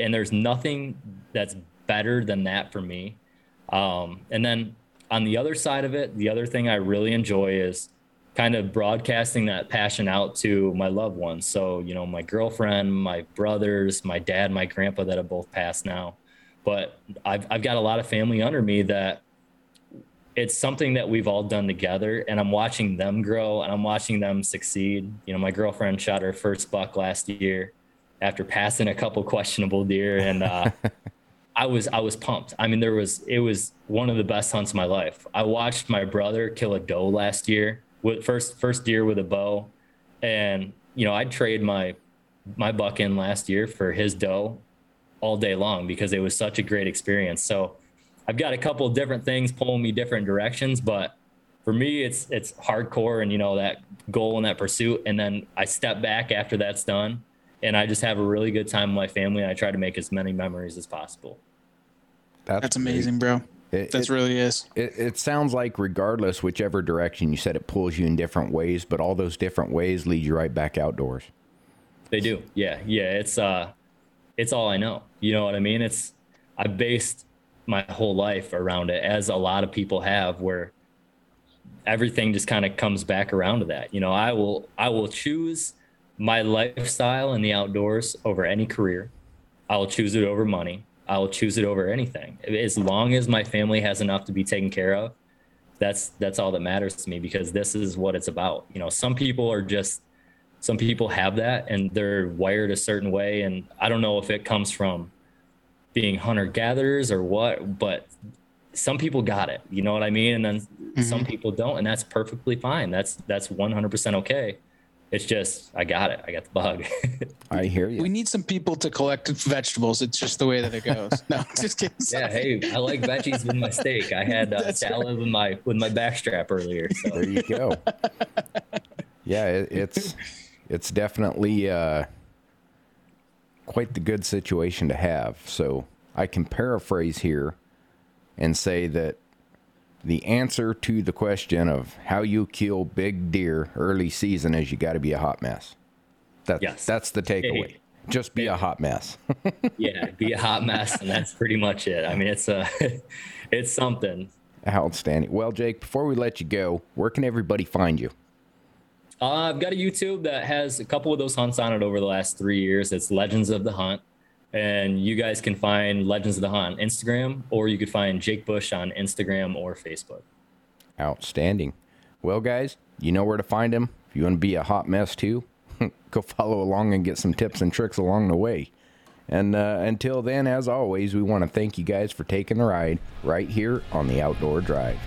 And there's nothing that's better than that for me. Um, and then on the other side of it, the other thing I really enjoy is kind of broadcasting that passion out to my loved ones. So, you know, my girlfriend, my brothers, my dad, my grandpa that have both passed now. But I've, I've got a lot of family under me that it's something that we've all done together. And I'm watching them grow and I'm watching them succeed. You know, my girlfriend shot her first buck last year after passing a couple questionable deer. And, uh, I was I was pumped. I mean, there was it was one of the best hunts of my life. I watched my brother kill a doe last year with first first deer with a bow, and you know I'd trade my my buck in last year for his doe all day long because it was such a great experience. So I've got a couple of different things pulling me different directions, but for me it's it's hardcore and you know that goal and that pursuit and then I step back after that's done and I just have a really good time with my family and I try to make as many memories as possible. That's, that's amazing, bro. It, That's it, really is. It, it sounds like regardless whichever direction you said it pulls you in different ways, but all those different ways lead you right back outdoors. They do. Yeah. Yeah. It's uh it's all I know. You know what I mean? It's I based my whole life around it, as a lot of people have, where everything just kind of comes back around to that. You know, I will I will choose my lifestyle in the outdoors over any career. I will choose it over money. I will choose it over anything. As long as my family has enough to be taken care of, that's that's all that matters to me because this is what it's about. You know, some people are just some people have that and they're wired a certain way and I don't know if it comes from being hunter gatherers or what, but some people got it. You know what I mean? And then mm-hmm. some people don't and that's perfectly fine. That's that's 100% okay it's just I got it. I got the bug. I hear you. We need some people to collect vegetables. It's just the way that it goes. No, just kidding. Yeah, hey, I like veggies with my steak. I had uh, salad right. with my with my backstrap earlier. So. There you go. yeah, it, it's it's definitely uh, quite the good situation to have. So I can paraphrase here and say that the answer to the question of how you kill big deer early season is you got to be a hot mess. That's yes. that's the takeaway. Just be a hot mess. yeah, be a hot mess, and that's pretty much it. I mean, it's a, it's something. Outstanding. Well, Jake, before we let you go, where can everybody find you? Uh, I've got a YouTube that has a couple of those hunts on it over the last three years. It's Legends of the Hunt. And you guys can find Legends of the Hunt on Instagram, or you could find Jake Bush on Instagram or Facebook. Outstanding. Well, guys, you know where to find him. If you want to be a hot mess too, go follow along and get some tips and tricks along the way. And uh, until then, as always, we want to thank you guys for taking the ride right here on the Outdoor Drive.